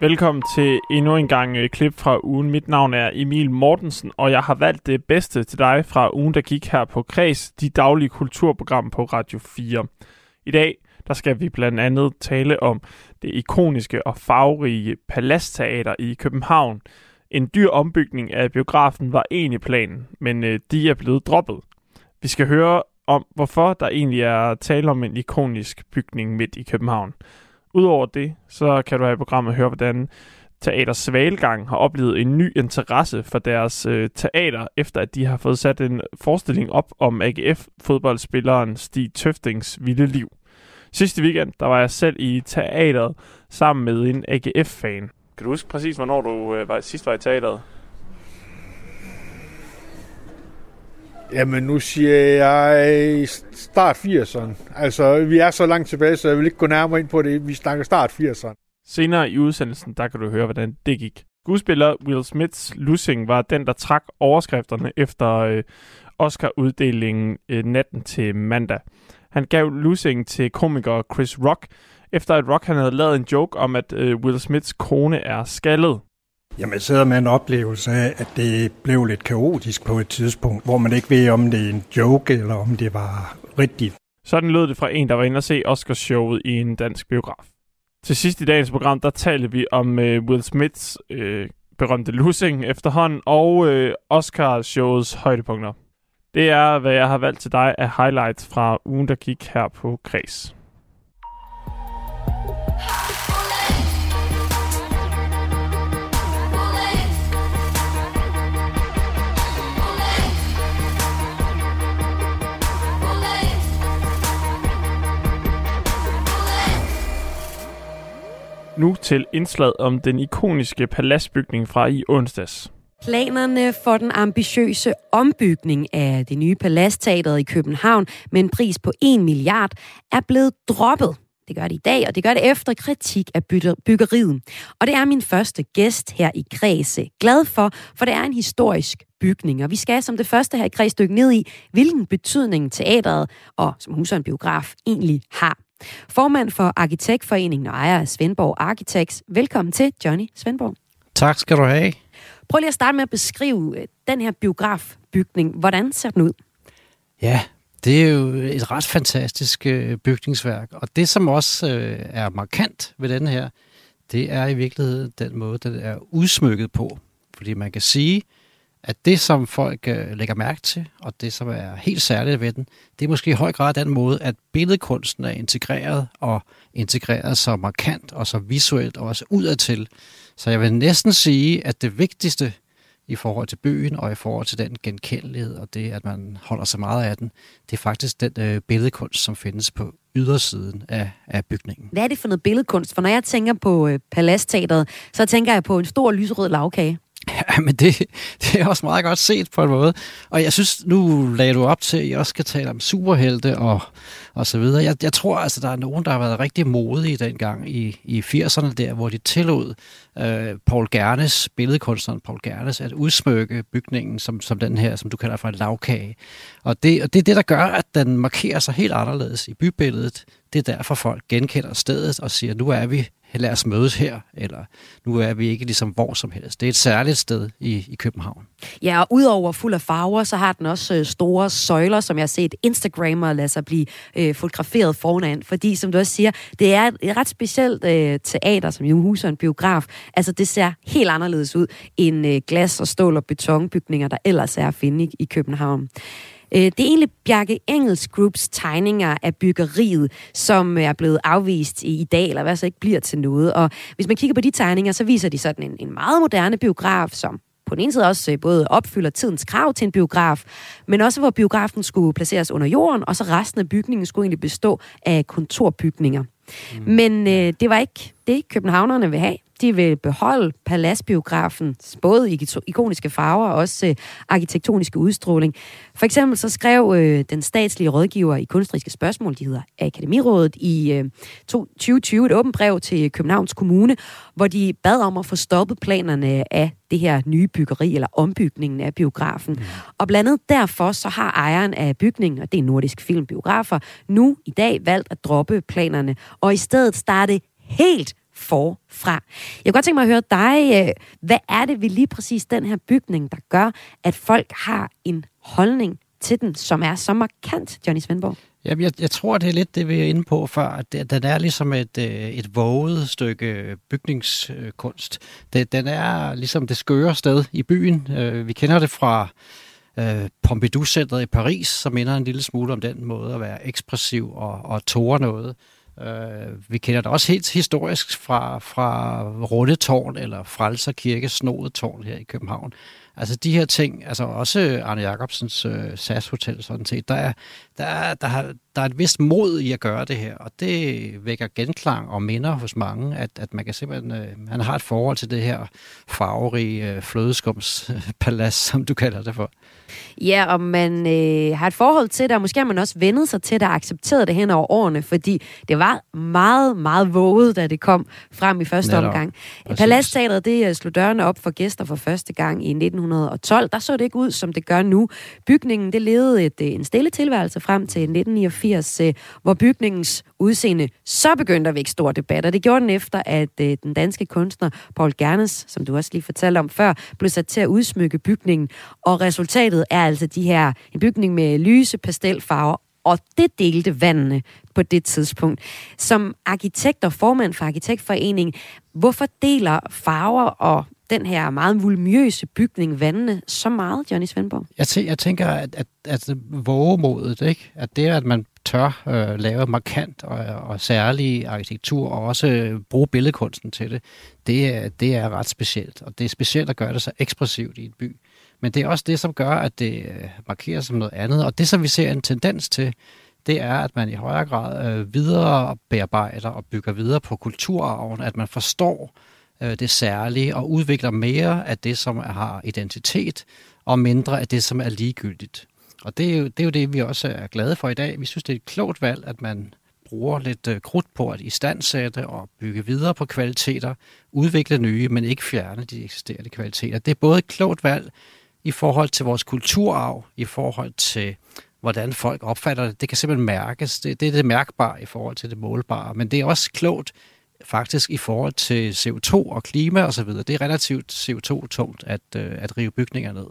Velkommen til endnu en gang et klip fra ugen. Mit navn er Emil Mortensen, og jeg har valgt det bedste til dig fra ugen, der gik her på Kreds, de daglige kulturprogram på Radio 4. I dag der skal vi blandt andet tale om det ikoniske og farverige Palastteater i København. En dyr ombygning af biografen var egentlig planen, men øh, de er blevet droppet. Vi skal høre om, hvorfor der egentlig er tale om en ikonisk bygning midt i København. Udover det, så kan du her i programmet høre, hvordan Teater Svalgang har oplevet en ny interesse for deres øh, teater, efter at de har fået sat en forestilling op om AGF-fodboldspilleren Stig Tøftings vilde liv. Sidste weekend, der var jeg selv i teateret sammen med en AGF-fan. Kan du huske præcis, hvornår du øh, var, sidst var i teateret? Jamen, nu siger jeg start 80'erne. Altså, vi er så langt tilbage, så jeg vil ikke gå nærmere ind på det. Vi snakker start 80'erne. Senere i udsendelsen, der kan du høre, hvordan det gik. Skuespiller Will Smiths Lussing var den, der trak overskrifterne efter øh, Oscar-uddelingen øh, natten til mandag. Han gav Lussing til komiker Chris Rock, efter at Rock han havde lavet en joke om, at øh, Will Smiths kone er skaldet. Jamen, jeg sidder med en oplevelse af, at det blev lidt kaotisk på et tidspunkt, hvor man ikke ved, om det er en joke, eller om det var rigtigt. Sådan lød det fra en, der var inde og se Oscarshowet i en dansk biograf. Til sidst i dagens program, der talte vi om øh, Will Smiths øh, berømte losing efterhånden, og øh, Oscarshowets højdepunkter. Det er, hvad jeg har valgt til dig af highlights fra ugen, der gik her på Kreds. Nu til indslaget om den ikoniske paladsbygning fra i onsdags. Planerne for den ambitiøse ombygning af det nye paladsteater i København med en pris på 1 milliard er blevet droppet. Det gør det i dag, og det gør det efter kritik af byggeriet. Og det er min første gæst her i Græse Glad for, for det er en historisk bygning, og vi skal som det første her i Græs dykke ned i, hvilken betydning teateret og som huser en biograf egentlig har. Formand for Arkitektforeningen og ejer af Svendborg Architects. Velkommen til, Johnny Svendborg. Tak skal du have. Prøv lige at starte med at beskrive øh, den her biografbygning. Hvordan ser den ud? Ja, det er jo et ret fantastisk øh, bygningsværk. Og det, som også øh, er markant ved den her, det er i virkeligheden den måde, den er udsmykket på. Fordi man kan sige, at at det, som folk øh, lægger mærke til, og det, som er helt særligt ved den, det er måske i høj grad den måde, at billedkunsten er integreret, og integreret så markant og så visuelt og også udadtil. Så jeg vil næsten sige, at det vigtigste i forhold til byen og i forhold til den genkendelighed og det, at man holder sig meget af den, det er faktisk den øh, billedkunst, som findes på ydersiden af, af bygningen. Hvad er det for noget billedkunst? For når jeg tænker på øh, Palastteateret, så tænker jeg på en stor lyserød lavkage. Ja, men det, det er også meget godt set på en måde. Og jeg synes, nu lagde du op til, at I også skal tale om superhelte og, og så videre. Jeg, jeg tror altså, der er nogen, der har været rigtig modige dengang i, i 80'erne der, hvor de tillod øh, Paul Gernes, billedkunstneren Paul Gernes, at udsmykke bygningen som, som den her, som du kalder for en lavkage. Og det, og det er det, der gør, at den markerer sig helt anderledes i bybilledet. Det er derfor, folk genkender stedet og siger, nu er vi lad os mødes her, eller nu er vi ikke ligesom hvor som helst. Det er et særligt sted i, i København. Ja, og udover fuld af farver, så har den også øh, store søjler, som jeg har set Instagrammer lade sig blive øh, fotograferet foran. Fordi, som du også siger, det er et ret specielt øh, teater, som jo huser en biograf. Altså, det ser helt anderledes ud end øh, glas- og stål- og betonbygninger, der ellers er at finde i, i København. Øh, det er egentlig Bjarke Engels Groups tegninger af byggeriet, som er blevet afvist i dag, eller hvad så ikke bliver til noget. Og hvis man kigger på de tegninger, så viser de sådan en, en meget moderne biograf, som på den ene side også øh, både opfylder tidens krav til en biograf, men også hvor biografen skulle placeres under jorden, og så resten af bygningen skulle egentlig bestå af kontorbygninger. Mm. Men øh, det var ikke det, københavnerne vil have. De vil beholde Paladsbiografen, både i ikoniske farver og også øh, arkitektoniske udstråling. For eksempel så skrev øh, den statslige rådgiver i kunstriske spørgsmål, de hedder Akademirådet, i øh, 2020 et åbent brev til Københavns Kommune, hvor de bad om at få stoppet planerne af det her nye byggeri, eller ombygningen af biografen. Mm. Og blandt andet derfor så har ejeren af bygningen, og det er Nordisk Filmbiografer, nu i dag valgt at droppe planerne, og i stedet starte helt forfra. Jeg kunne godt tænke mig at høre dig. Øh, hvad er det ved lige præcis den her bygning, der gør, at folk har en holdning til den, som er så markant, Johnny Svendborg? Jamen, jeg, jeg tror, det er lidt det, vi er inde på før, at det, den er ligesom et, øh, et våget stykke bygningskunst. Det, den er ligesom det skøre sted i byen. Øh, vi kender det fra øh, Pompidou-centret i Paris, som minder en lille smule om den måde at være ekspressiv og, og tåre noget. Øh, vi kender det også helt historisk fra, fra Rundetårn eller Frelser Kirke Snodetårn her i København. Altså de her ting, altså også Arne Jacobsens øh, SAS Hotel sådan set, der er, der, er, der, har, der er et vist mod i at gøre det her, og det vækker genklang og minder hos mange, at, at man kan simpelthen, øh, han har et forhold til det her farverige øh, flødeskumspalads, som du kalder det for. Ja, og man øh, har et forhold til det, og måske har man også vendet sig til det og accepteret det hen over årene, fordi det var meget, meget våget, da det kom frem i første Netop. omgang. Paladsteateret, det øh, slog dørene op for gæster for første gang i 1912. Der så det ikke ud, som det gør nu. Bygningen, det levede et, øh, en stille tilværelse frem til 1989, øh, hvor bygningens udseende så begyndte at vække stor debat, og det gjorde den efter, at øh, den danske kunstner Paul Gernes, som du også lige fortalte om før, blev sat til at udsmykke bygningen, og resultatet er altså de her, en bygning med lyse pastelfarver, og det delte vandene på det tidspunkt. Som arkitekt og formand for Arkitektforeningen, hvorfor deler farver og den her meget vulmiøse bygning vandene så meget, Johnny Svendborg? Jeg, tæ- jeg tænker, at, at, at vågemodet, ikke? at det, at man tør øh, lave markant og, og særlig arkitektur, og også øh, bruge billedkunsten til det, det, det er ret specielt. Og det er specielt at gøre det så ekspressivt i en by. Men det er også det, som gør, at det øh, markeres som noget andet. Og det, som vi ser en tendens til, det er, at man i højere grad øh, videre bearbejder og bygger videre på kulturarven, at man forstår øh, Øh, det særlige og udvikler mere af det, som har identitet, og mindre af det, som er ligegyldigt. Og det er, jo, det er jo det, vi også er glade for i dag. Vi synes, det er et klogt valg, at man bruger lidt øh, krudt på at istandsætte og bygge videre på kvaliteter, udvikle nye, men ikke fjerne de eksisterende kvaliteter. Det er både et klogt valg, i forhold til vores kulturarv, i forhold til hvordan folk opfatter det. Det kan simpelthen mærkes. Det, det er det mærkbare i forhold til det målbare. Men det er også klogt faktisk i forhold til CO2 og klima osv. Det er relativt CO2-tungt at, øh, at rive bygninger ned.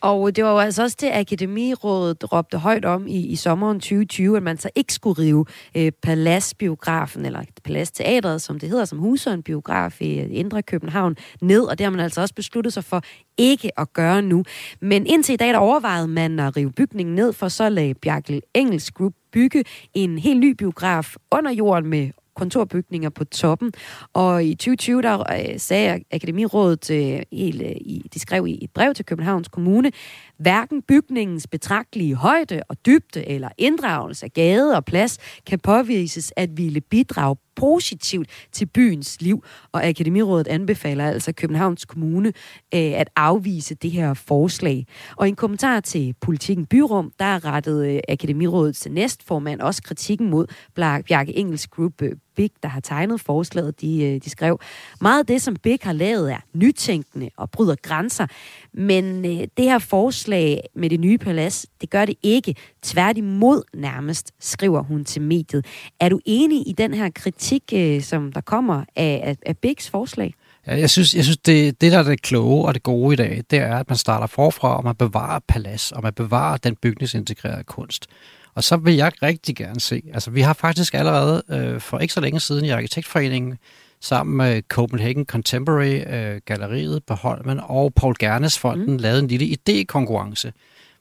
Og det var jo altså også det, Akademirådet råbte højt om i, i sommeren 2020, at man så ikke skulle rive øh, Paladsbiografen, eller Paladsteateret, som det hedder, som huser en biograf i øh, Indre København, ned. Og det har man altså også besluttet sig for ikke at gøre nu. Men indtil i dag, der overvejede man at rive bygningen ned, for så lagde Bjarkel Engels Group bygge en helt ny biograf under jorden med kontorbygninger på toppen. Og i 2020, der øh, sagde Akademirådet, øh, helt, øh, de skrev i et brev til Københavns Kommune, hverken bygningens betragtelige højde og dybde eller inddragelse af gade og plads kan påvises at ville bidrage positivt til byens liv, og Akademirådet anbefaler altså Københavns Kommune at afvise det her forslag. Og i en kommentar til Politikken Byrum, der rettede Akademirådets næstformand også kritikken mod Bjarke Engels Group Big, der har tegnet forslaget. De, øh, de skrev, meget af det, som Big har lavet, er nytænkende og bryder grænser. Men øh, det her forslag med det nye palads, det gør det ikke. Tværtimod nærmest, skriver hun til mediet. Er du enig i den her kritik, øh, som der kommer af, af, af Bigs forslag? Ja, jeg synes, jeg synes det, det, der er det kloge og det gode i dag, det er, at man starter forfra, og man bevarer palads, og man bevarer den bygningsintegrerede kunst. Og så vil jeg rigtig gerne se, altså vi har faktisk allerede øh, for ikke så længe siden i Arkitektforeningen sammen med Copenhagen Contemporary øh, Galleriet på Holmen og Paul Gernes Fonden mm. lavet en lille idékonkurrence,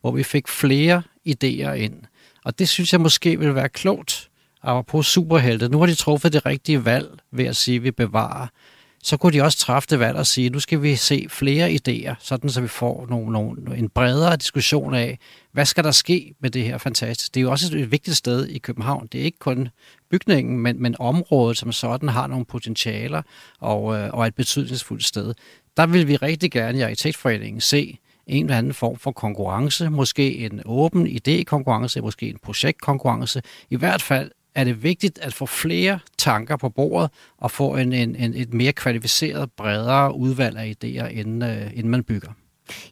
hvor vi fik flere idéer ind. Og det synes jeg måske vil være klogt, på superhelte. Nu har de truffet det rigtige valg ved at sige, at vi bevarer. Så kunne de også træffe det valg og sige, nu skal vi se flere idéer, sådan så vi får nogle, nogle, en bredere diskussion af, hvad skal der ske med det her fantastisk. Det er jo også et vigtigt sted i København. Det er ikke kun bygningen, men, men området som sådan har nogle potentialer og, øh, og et betydningsfuldt sted. Der vil vi rigtig gerne i Arkitektforeningen se en eller anden form for konkurrence, måske en åben idékonkurrence, måske en projektkonkurrence. I hvert fald er det vigtigt at få flere tanker på bordet og få en, en, en, et mere kvalificeret, bredere udvalg af idéer, inden, øh, inden man bygger.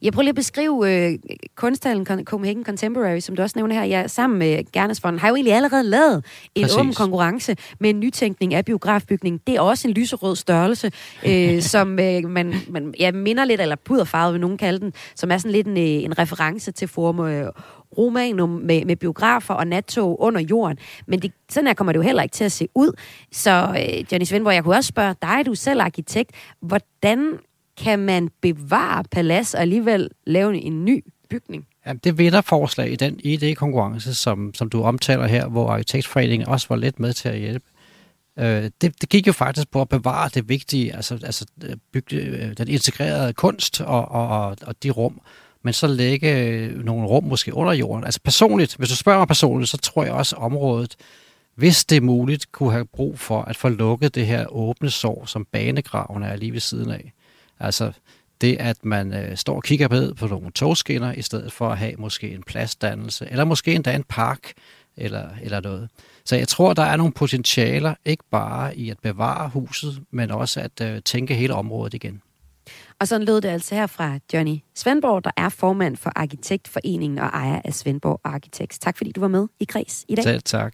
Jeg prøver lige at beskrive øh, kunsthallen Copenhagen Contemporary, som du også nævner her. Jeg sammen med Gernesfonden har jo egentlig allerede lavet en Præcis. åben konkurrence med en nytænkning af biografbygning. Det er også en lyserød størrelse, øh, som øh, man, man ja, minder lidt, eller puderfarvet vil nogen kalde den, som er sådan lidt en, øh, en reference til Forum øh, Romanum med, med biografer og nattog under jorden. Men det, sådan her kommer det jo heller ikke til at se ud. Så øh, Johnny Svendborg, jeg kunne også spørge dig, du er selv arkitekt, hvordan kan man bevare palads og alligevel lave en ny bygning? Jamen, det vil der forslag i den ID-konkurrence, som, som du omtaler her, hvor Arkitektforeningen også var lidt med til at hjælpe. Øh, det, det gik jo faktisk på at bevare det vigtige, altså, altså øh, bygge øh, den integrerede kunst og, og, og de rum, men så lægge øh, nogle rum måske under jorden. Altså personligt, hvis du spørger mig personligt, så tror jeg også, at området, hvis det er muligt, kunne have brug for at få lukket det her åbne sår, som banegraven er lige ved siden af. Altså det, at man øh, står og kigger på, på nogle togskinner, i stedet for at have måske en pladsdannelse, eller måske endda en park, eller, eller noget. Så jeg tror, der er nogle potentialer, ikke bare i at bevare huset, men også at øh, tænke hele området igen. Og sådan lød det altså her fra Johnny Svendborg, der er formand for Arkitektforeningen og ejer af Svendborg Architects. Tak fordi du var med i Græs i dag. Selv tak.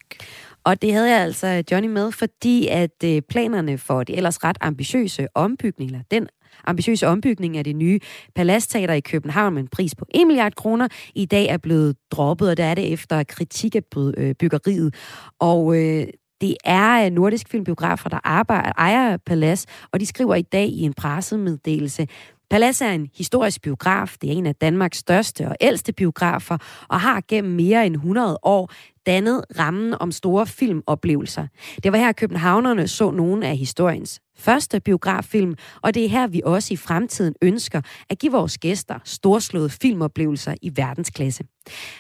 Og det havde jeg altså Johnny med, fordi at øh, planerne for det ellers ret ambitiøse ombygning, eller den ambitiøse ombygning af det nye Palastteater i København med en pris på 1 milliard kroner, i dag er blevet droppet, og det er det efter kritik af øh, byggeriet. Og øh, det er øh, nordisk filmbiografer, der arbejder, ejer Palas, og de skriver i dag i en pressemeddelelse, Palas er en historisk biograf. Det er en af Danmarks største og ældste biografer, og har gennem mere end 100 år dannet rammen om store filmoplevelser. Det var her, Københavnerne så nogle af historiens første biograffilm, og det er her, vi også i fremtiden ønsker at give vores gæster storslåede filmoplevelser i verdensklasse.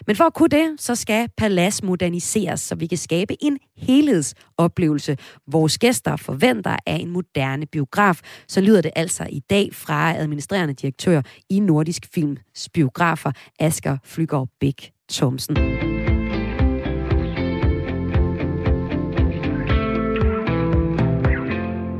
Men for at kunne det, så skal Palas moderniseres, så vi kan skabe en helhedsoplevelse. Vores gæster forventer af en moderne biograf. Så lyder det altså i dag fra administrerende direktør i Nordisk Films biografer, Asger Flygaard Bæk Thomsen.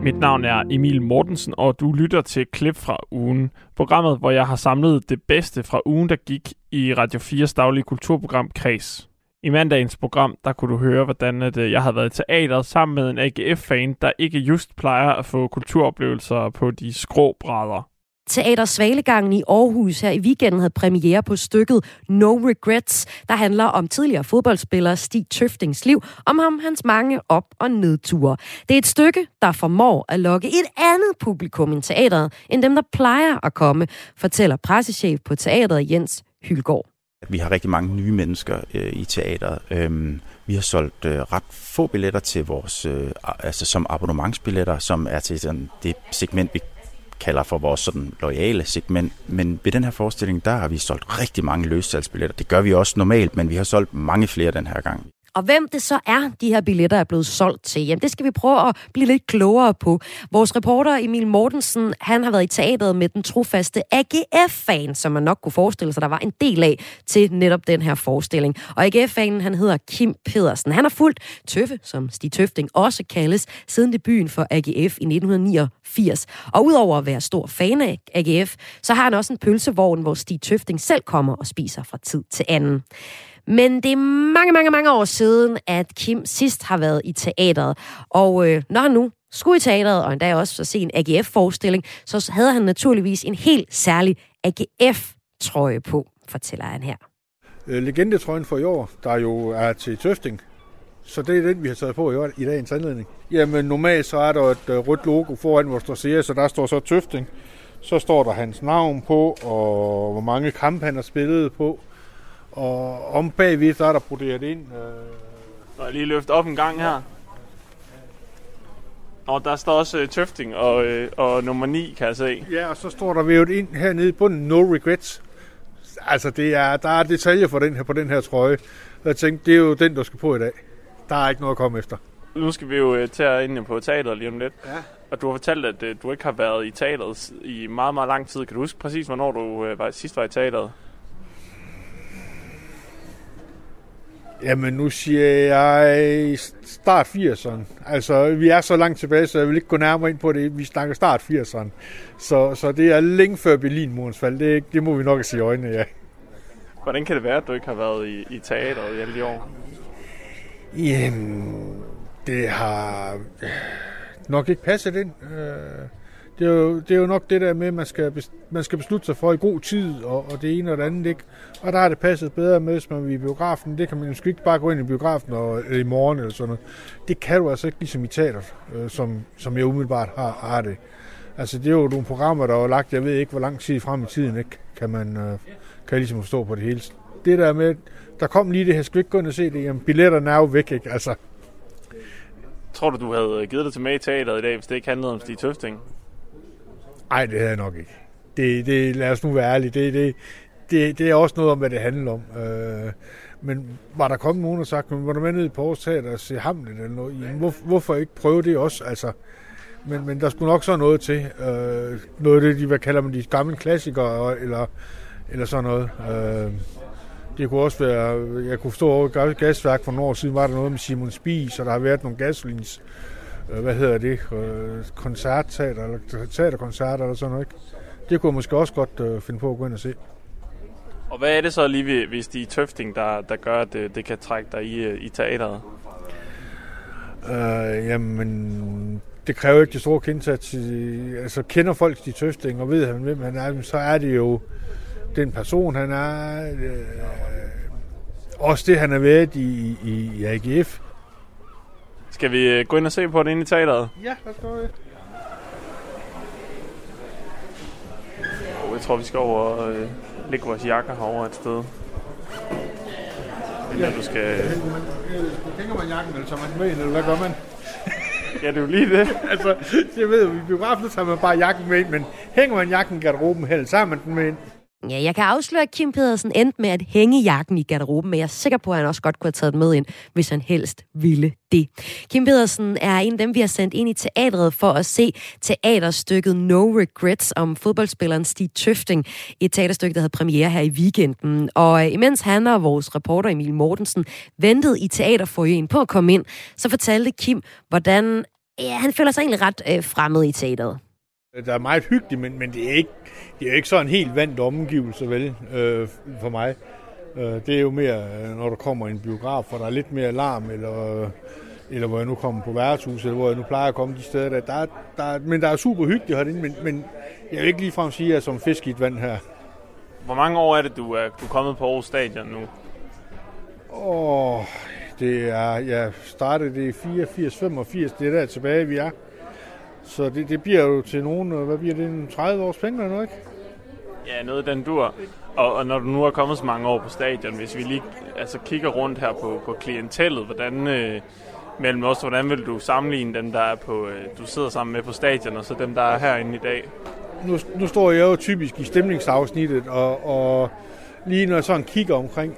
Mit navn er Emil Mortensen, og du lytter til klip fra ugen. Programmet, hvor jeg har samlet det bedste fra ugen, der gik i Radio 4's daglige kulturprogram Kreds. I mandagens program, der kunne du høre, hvordan at, øh, jeg havde været i teateret sammen med en AGF-fan, der ikke just plejer at få kulturoplevelser på de skrå brædder. Teater Svalegangen i Aarhus her i weekenden havde premiere på stykket No Regrets, der handler om tidligere fodboldspiller Stig Tøftings liv, om ham hans mange op- og nedture. Det er et stykke, der formår at lokke et andet publikum i teateret, end dem, der plejer at komme, fortæller pressechef på teateret Jens Hylgaard. Vi har rigtig mange nye mennesker øh, i teateret. Øhm, vi har solgt øh, ret få billetter til vores, øh, altså som abonnementsbilletter, som er til sådan, det segment, vi kalder for vores sådan loyale segment. Men ved den her forestilling, der har vi solgt rigtig mange løssalgsbilletter. Det gør vi også normalt, men vi har solgt mange flere den her gang. Og hvem det så er, de her billetter er blevet solgt til, jamen det skal vi prøve at blive lidt klogere på. Vores reporter Emil Mortensen, han har været i teateret med den trofaste AGF-fan, som man nok kunne forestille sig, der var en del af til netop den her forestilling. Og AGF-fanen, han hedder Kim Pedersen. Han har fulgt Tøffe, som Stig Tøfting også kaldes, siden debuten for AGF i 1989. Og udover at være stor fan af AGF, så har han også en pølsevogn, hvor Stig Tøfting selv kommer og spiser fra tid til anden. Men det er mange, mange, mange år siden, at Kim sidst har været i teateret. Og øh, når han nu skulle i teateret, og endda også at se en AGF-forestilling, så havde han naturligvis en helt særlig AGF-trøje på, fortæller han her. Øh, legendetrøjen for i år, der jo er til Tøfting, så det er den, vi har taget på i, år, i dagens anledning. Jamen normalt så er der et uh, rødt logo foran, hvor der står så der står så Tøfting. Så står der hans navn på, og hvor mange kampe han har spillet på. Og om bagved, så er der broderet ind. Øh... Og lige løft op en gang her. Og der står også uh, Tøfting og, uh, og nummer 9, kan jeg se. Ja, og så står der vævet ind hernede i bunden, no regrets. Altså, det er, der er detaljer for den her, på den her trøje. Jeg tænkte, det er jo den, der skal på i dag. Der er ikke noget at komme efter. Nu skal vi jo uh, til at ind på teateret lige om lidt. Ja. Og du har fortalt, at uh, du ikke har været i teateret i meget, meget lang tid. Kan du huske præcis, hvornår du uh, var, sidst var i teateret? Jamen, nu siger jeg start 80'erne. Altså, vi er så langt tilbage, så jeg vil ikke gå nærmere ind på det. Vi snakker start 80'erne. Så, så det er længe før Berlinmurens fald. Det, det må vi nok se i øjnene, ja. Hvordan kan det være, at du ikke har været i, i teateret i alle de år? Jamen, det har nok ikke passet ind. Øh, det er, jo, det er jo nok det der med, at man skal, man skal beslutte sig for i god tid, og, og det ene og det andet ikke. Og der har det passet bedre med, hvis man er i biografen. Det kan man jo ikke bare gå ind i biografen og, eller i morgen eller sådan noget. Det kan du altså ikke ligesom i teater, øh, som, som jeg umiddelbart har, har det. Altså det er jo nogle programmer, der er lagt, jeg ved ikke, hvor lang tid frem i tiden, ikke? Kan man øh, kan ligesom forstå på det hele. Det der med, der kom lige det her, skal ikke gå ind og se det? Jamen, billetterne er jo væk, ikke? Altså, Tror du, du havde givet det til med i teateret i dag, hvis det ikke handlede om Stig Tøfting? Nej, det havde jeg nok ikke. Det, det, lad os nu være ærlige. Det, det, det, det er også noget om, hvad det handler om. Øh, men var der kommet nogen og sagt, var du med ned i Porsche Teater og se Hamlet eller noget? Jamen, hvor, hvorfor ikke prøve det også? Altså, men, men der skulle nok så noget til. Øh, noget af det, de hvad kalder man de gamle klassikere, eller, eller sådan noget. Øh, det kunne også være, jeg kunne forstå over gasværk for nogle år siden, var der noget med Simon Spies, og der har været nogle gasolins hvad hedder det, øh, koncertteater, eller teaterkoncerter eller sådan noget. Ikke? Det kunne jeg måske også godt øh, finde på at gå ind og se. Og hvad er det så lige ved, hvis de er tøfting, der, der gør, at det, det kan trække dig i, i teateret? Øh, jamen, det kræver ikke det store til, altså kender folk de tøfting og ved han, hvem han er, så er det jo den person, han er. Øh, også det, han har været i, i, i AGF. Skal vi øh, gå ind og se på det inde i teateret? Ja, lad os gøre det. Jeg tror, vi skal over og øh, lægge vores jakker herovre et sted. Eller ja. du skal... Hænger man jakken, eller tager man med, eller hvad gør man? ja, det er jo lige det. altså, jeg ved jo, i biografen tager man bare jakken med ind, men hænger man jakken i garderoben helt, så har man den med ind. Ja, jeg kan afsløre, at Kim Pedersen endte med at hænge jakken i garderoben, men jeg er sikker på, at han også godt kunne have taget den med ind, hvis han helst ville det. Kim Pedersen er en af dem, vi har sendt ind i teatret for at se teaterstykket No Regrets om fodboldspilleren Stig Tøfting. Et teaterstykke, der havde premiere her i weekenden. Og øh, imens han og vores reporter Emil Mortensen ventede i teaterforjen på at komme ind, så fortalte Kim, hvordan ja, han føler sig egentlig ret øh, fremmed i teateret. Der er meget hyggeligt, men, men det er ikke det er ikke sådan en helt vandt omgivelse, vel, øh, for mig. Øh, det er jo mere, øh, når der kommer en biograf, hvor der er lidt mere larm, eller, eller hvor jeg nu kommer på værtshus, eller hvor jeg nu plejer at komme de steder, der, der, der men der er super hyggeligt herinde, men, men jeg vil ikke ligefrem sige, at jeg er som fisk i et vand her. Hvor mange år er det, du er, du er kommet på Aarhus Stadion nu? Åh, det er, jeg startede det i 84-85, det er der tilbage, vi er. Så det, det bliver jo til nogen, hvad bliver det, 30 års penge eller noget, ikke? Ja, noget den dur. Og, og når du nu har kommet så mange år på stadion, hvis vi lige altså, kigger rundt her på, på klientellet, hvordan, øh, mellem os, hvordan vil du sammenligne dem, der er på, øh, du sidder sammen med på stadion, og så dem, der er herinde i dag? Nu, nu står jeg jo typisk i stemningsafsnittet, og, og lige når jeg sådan kigger omkring,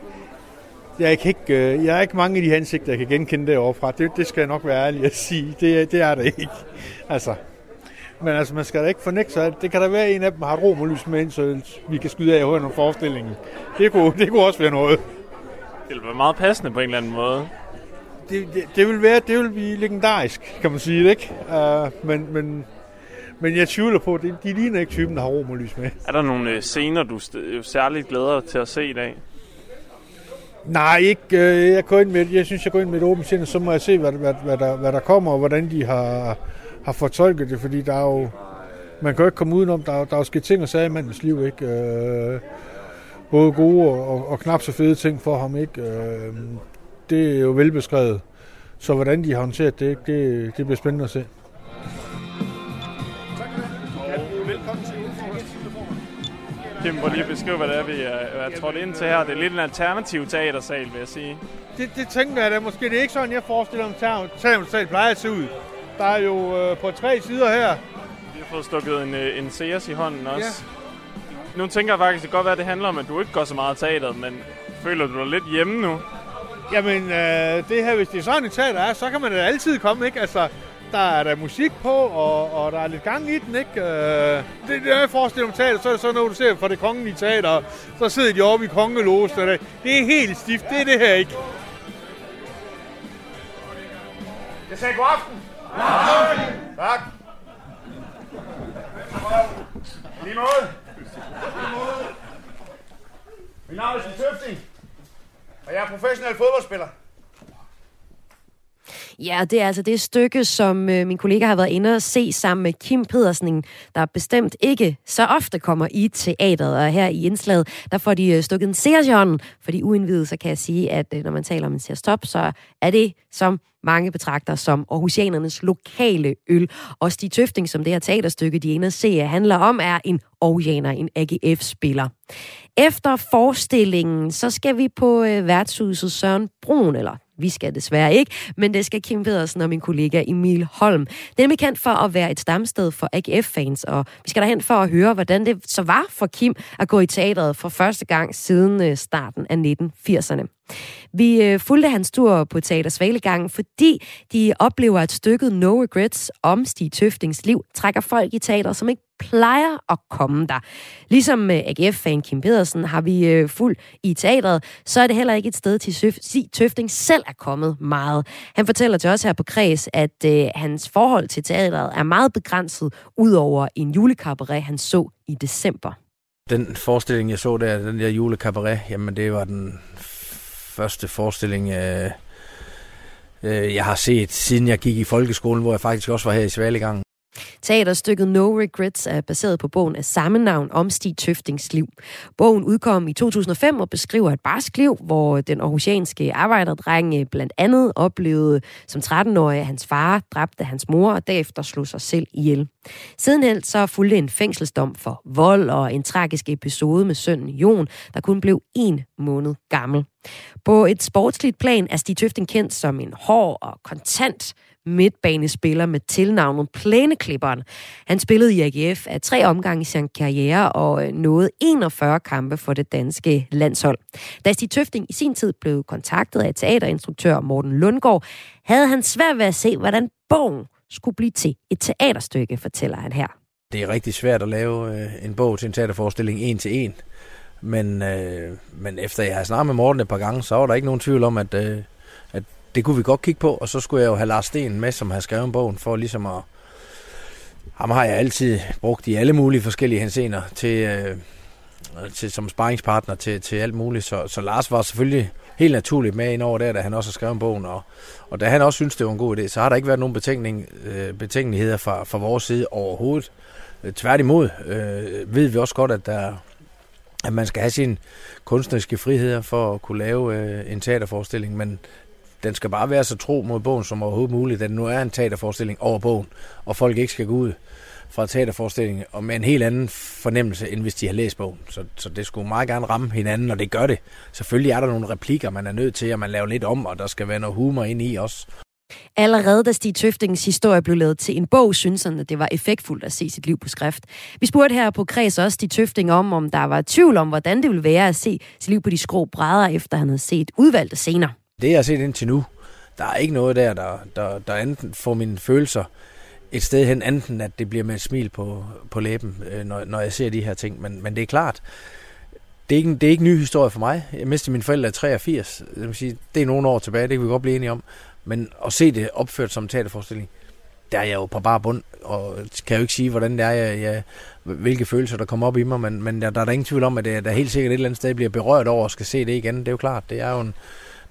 jeg er ikke, øh, jeg er ikke mange af de ansigter, jeg kan genkende derovre fra. Det, det skal jeg nok være ærlig at sige. Det, det er det ikke. Altså, men altså, man skal da ikke fornægte sig. Det kan da være, at en af dem har et romerlys med ind, så vi kan skyde af under forestillingen. Det kunne, det kunne også være noget. Det vil være meget passende på en eller anden måde. Det, det, det vil være, det vil blive legendarisk, kan man sige det, ikke? Uh, men, men, men jeg tvivler på, at de, de ligner ikke typen, der har romerlys med. Er der nogle øh, scener, du særligt glæder dig til at se i dag? Nej, ikke. Øh, jeg, går ind med, jeg synes, jeg går ind med et åbent sind, og så må jeg se, hvad, hvad, hvad, der, hvad der kommer, og hvordan de har, har fortolket det, fordi der er jo, man kan jo ikke komme udenom, der, der er jo sket ting og sager i mandens liv, ikke? Øh, både gode og, og, og knap så fede ting for ham, ikke? Øh, det er jo velbeskrevet. Så hvordan de har håndteret det, det, det bliver spændende at se. Kim, hvor lige beskrive, hvad det er, vi er, er trådt ind til her. Det er lidt en alternativ teatersal, vil jeg sige. Det, det tænker jeg da måske. Det er ikke sådan, jeg forestiller mig, teatersal plejer at se ud. Der er jo øh, på tre sider her. Vi har fået stukket en, øh, en Sears i hånden også. Ja. Nu tænker jeg faktisk, det kan godt være, at det handler om, at du ikke går så meget teateret, men føler du dig lidt hjemme nu? Jamen, øh, det her, hvis det er sådan et teater er, så kan man da altid komme, ikke? Altså, der er der musik på, og, og der er lidt gang i den, ikke? Øh, det, det er jeg forestiller om teater, så er det sådan noget, du ser fra det kongelige teater, så sidder de oppe i kongelosen, og det, det er helt stift, det er det her ikke. Jeg sagde god aften. God aften. Tak. Lige måde. Mit navn er Stig Tøfting, og jeg er professionel fodboldspiller. Ja, det er altså det stykke, som øh, min kollega har været inde og se sammen med Kim Pedersen, der bestemt ikke så ofte kommer i teateret. Og her i indslaget, der får de øh, stukket en seers. For de uindvidede, så kan jeg sige, at øh, når man taler om en seers top, så er det som mange betragter som Aarhusianernes lokale øl. Og de Tøfting, som det her teaterstykke, de ender se, handler om, er en Aarhusianer, en AGF-spiller. Efter forestillingen, så skal vi på øh, værtshuset Søren Brun, eller vi skal desværre ikke, men det skal Kim Pedersen og min kollega Emil Holm. Det er kendt for at være et stamsted for AGF-fans, og vi skal derhen for at høre, hvordan det så var for Kim at gå i teateret for første gang siden øh, starten af 1980'erne. Vi øh, fulgte hans tur på Teater Svalegang, fordi de oplever, at stykket No Regrets om Stig Tøftings liv trækker folk i teater, som ikke plejer at komme der. Ligesom øh, AGF-fan Kim Pedersen har vi øh, fuld i teateret, så er det heller ikke et sted til Sig Tøfting selv er kommet meget. Han fortæller til os her på Kreds, at øh, hans forhold til teateret er meget begrænset, udover en julekabaret, han så i december. Den forestilling, jeg så der, den der julekabaret, jamen det var den første forestilling, øh, øh, jeg har set, siden jeg gik i folkeskolen, hvor jeg faktisk også var her i Svalegangen. Teaterstykket No Regrets er baseret på bogen af samme navn om Stig Tøftings liv. Bogen udkom i 2005 og beskriver et barsk liv, hvor den aarhusianske arbejderdreng blandt andet oplevede som 13-årig, at hans far dræbte hans mor og derefter slog sig selv ihjel. Sidenhen så fulgte en fængselsdom for vold og en tragisk episode med sønnen Jon, der kun blev en måned gammel. På et sportsligt plan er Stig Tøfting kendt som en hård og kontant midtbanespiller med tilnavnet Plæneklipperen. Han spillede i AGF af tre omgange i sin karriere og øh, nåede 41 kampe for det danske landshold. Da Stig Tøfting i sin tid blev kontaktet af teaterinstruktør Morten Lundgaard, havde han svært ved at se, hvordan bogen skulle blive til et teaterstykke, fortæller han her. Det er rigtig svært at lave øh, en bog til en teaterforestilling en til en. Men, øh, men efter jeg har snakket med Morten et par gange, så var der ikke nogen tvivl om, at, øh, at det kunne vi godt kigge på. Og så skulle jeg jo have Lars Sten med, som har skrevet bogen, for ligesom at... Ham har jeg altid brugt i alle mulige forskellige henseender til, øh, til, som sparringspartner til, til alt muligt. Så, så Lars var selvfølgelig helt naturligt med ind over der, da han også har skrevet bogen. Og, og da han også synes det var en god idé, så har der ikke været nogen betænkning, øh, betænkeligheder fra, fra vores side overhovedet. Øh, tværtimod øh, ved vi også godt, at der at man skal have sine kunstneriske friheder for at kunne lave øh, en teaterforestilling, men den skal bare være så tro mod bogen som overhovedet muligt, at nu er en teaterforestilling over bogen, og folk ikke skal gå ud fra teaterforestillingen og med en helt anden fornemmelse, end hvis de har læst bogen. Så, så det skulle meget gerne ramme hinanden, og det gør det. Selvfølgelig er der nogle replikker, man er nødt til, at man laver lidt om, og der skal være noget humor ind i også. Allerede da Stig Tøftingens historie blev lavet til en bog, synes han, at det var effektfuldt at se sit liv på skrift. Vi spurgte her på Kreds også Stig Tøfting om, om der var tvivl om, hvordan det ville være at se sit liv på de skrå brædder, efter han havde set udvalgte scener. Det, jeg har set indtil nu, der er ikke noget der, der, der, der enten får mine følelser et sted hen, enten at det bliver med et smil på, på læben, øh, når, når jeg ser de her ting. Men, men det er klart, det er, ikke, det er ikke en ny historie for mig. Jeg mistede mine forældre i 83. Det, vil sige, det er nogle år tilbage, det kan vi godt blive enige om. Men at se det opført som en teaterforestilling, der er jeg jo på bare bund, og kan jo ikke sige, hvordan det er, jeg, jeg, hvilke følelser, der kommer op i mig, men, men der, der er der ingen tvivl om, at det, der helt sikkert et eller andet sted bliver berørt over og skal se det igen. Det er jo klart, det er jo en,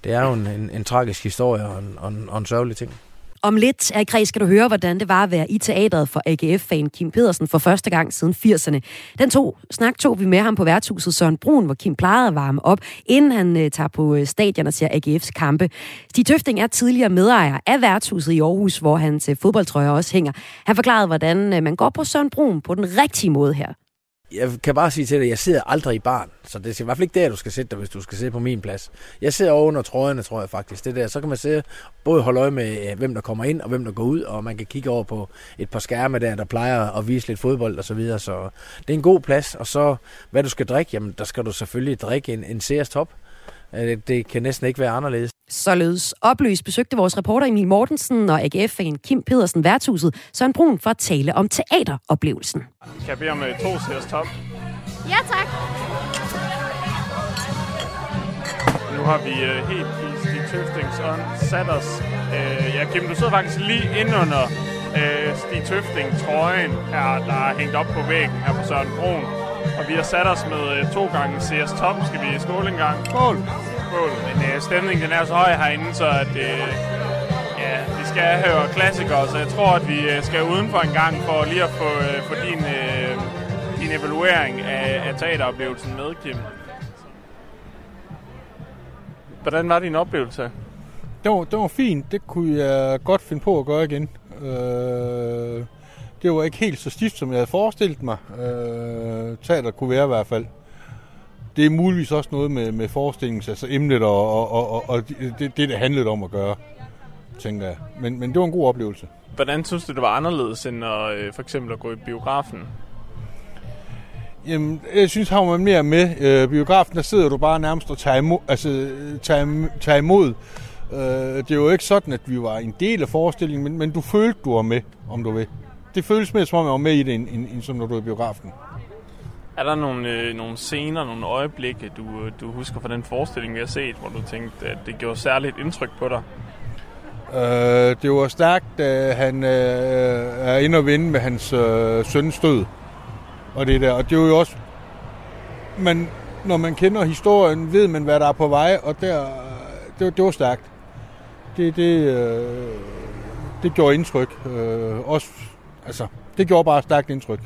det er jo en, en, en tragisk historie og en, og, en, og en sørgelig ting. Om lidt, Kreds, skal du høre, hvordan det var at være i teateret for AGF-fan Kim Pedersen for første gang siden 80'erne. Den to, snak tog vi med ham på værtshuset Søren Brun, hvor Kim plejede at varme op, inden han uh, tager på øh, stadion og ser AGF's kampe. Stig Tøfting er tidligere medejer af værtshuset i Aarhus, hvor hans uh, fodboldtrøjer også hænger. Han forklarede, hvordan uh, man går på Søren Brun på den rigtige måde her jeg kan bare sige til dig, jeg sidder aldrig i barn, så det er i hvert fald ikke der, du skal sætte dig, hvis du skal sidde på min plads. Jeg sidder over under trøjerne, tror jeg faktisk. Det der, så kan man sidde, både holde øje med, øh, hvem der kommer ind, og hvem der går ud, og man kan kigge over på et par skærme der, der plejer at vise lidt fodbold og så videre. Så det er en god plads, og så hvad du skal drikke, jamen der skal du selvfølgelig drikke en, en CS Top. Øh, det kan næsten ikke være anderledes. Således oplyst besøgte vores reporter Emil Mortensen og AGF-fan Kim Pedersen værtshuset Søren Brun for at tale om teateroplevelsen. Kan jeg bede om øh, to sæders top? Ja, tak. Nu har vi øh, helt i Tøftings ånd sat os. Øh, ja, Kim, du sidder faktisk lige ind under øh, Stig Tøfting trøjen her, der er hængt op på væggen her på Søren Broen. Og vi har sat os med øh, to gange CS Top. Skal vi skåle en gang? Skål! Skål. Men øh, stemningen den er så høj herinde, så at, øh, ja, vi skal høre klassikere. Så jeg tror, at vi øh, skal udenfor en gang for lige at få, øh, få din, øh, din evaluering af, af teateroplevelsen med, Kim. Hvordan var din oplevelse? Det var, det var fint. Det kunne jeg godt finde på at gøre igen. Øh, det var ikke helt så stift, som jeg havde forestillet mig. Øh, teater kunne være i hvert fald. Det er muligvis også noget med, med forestillingens, altså emnet og, og, og, og det, det, det handlede om at gøre, tænker jeg. Men, men det var en god oplevelse. Hvordan synes du, det var anderledes end at, øh, for eksempel at gå i biografen? Jamen, jeg synes, har man mere med. Øh, biografen, der sidder du bare nærmest og tager imod. Altså, tager, tager imod. Øh, det er jo ikke sådan, at vi var en del af forestillingen, men, men du følte, du var med, om du vil. Det føles mere, som om jeg var med i det, end, end, end som når du er i biografen. Er der nogle, øh, nogle scener, nogle øjeblikke, du, du husker fra den forestilling, vi har set, hvor du tænkte, at det gjorde særligt indtryk på dig? Øh, det var stærkt, da han øh, er inde og vinde med hans øh, søns død. Og det der. Og det var jo også... Man, når man kender historien, ved man, hvad der er på vej, og der, det, det var stærkt. Det, det, øh, det gjorde indtryk. Øh, også, altså, det gjorde bare stærkt indtryk.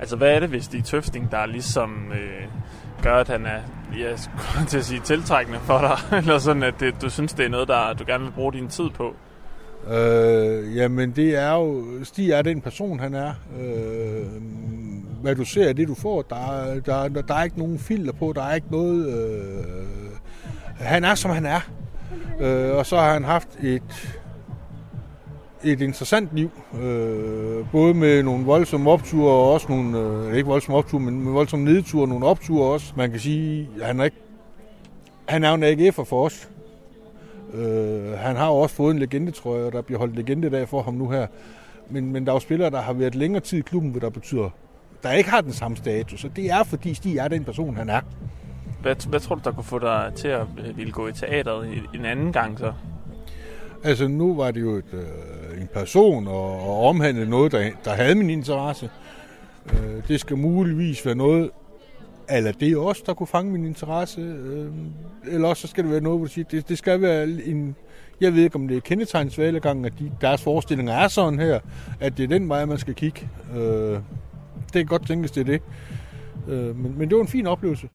Altså, hvad er det, hvis det er Tøfting, der ligesom øh, gør, at han er, jeg skulle til at sige, tiltrækkende for dig? Eller sådan, at det, du synes, det er noget, der du gerne vil bruge din tid på? Øh, jamen, det er jo... Stig er den person, han er. Øh, hvad du ser, er det, du får. Der, der, der, der er ikke nogen filter på. Der er ikke noget... Øh, han er, som han er. Øh, og så har han haft et et interessant liv. Øh, både med nogle voldsomme opture og også nogle, øh, ikke voldsomme opture, men med voldsomme nedture og nogle opture også. Man kan sige, at han er, ikke, han er jo en AGF'er for os. Øh, han har jo også fået en legendetrøje, og der bliver holdt legendedag for ham nu her. Men, men der er jo spillere, der har været længere tid i klubben, hvad der betyder, der ikke har den samme status. Og det er, fordi Stig er den person, han er. Hvad, hvad tror du, der kunne få dig til at øh, ville gå i teateret en anden gang så? Altså, nu var det jo et, øh, en person og, og omhandle noget, der, der havde min interesse. Øh, det skal muligvis være noget, eller det er også, der kunne fange min interesse. Øh, eller også så skal det være noget, hvor du siger, det, det skal være en... Jeg ved ikke, om det er kendetegnsvalgegang, at de, deres forestillinger er sådan her, at det er den vej, man skal kigge. Øh, det kan godt tænkes, det er det. Øh, men, men det var en fin oplevelse.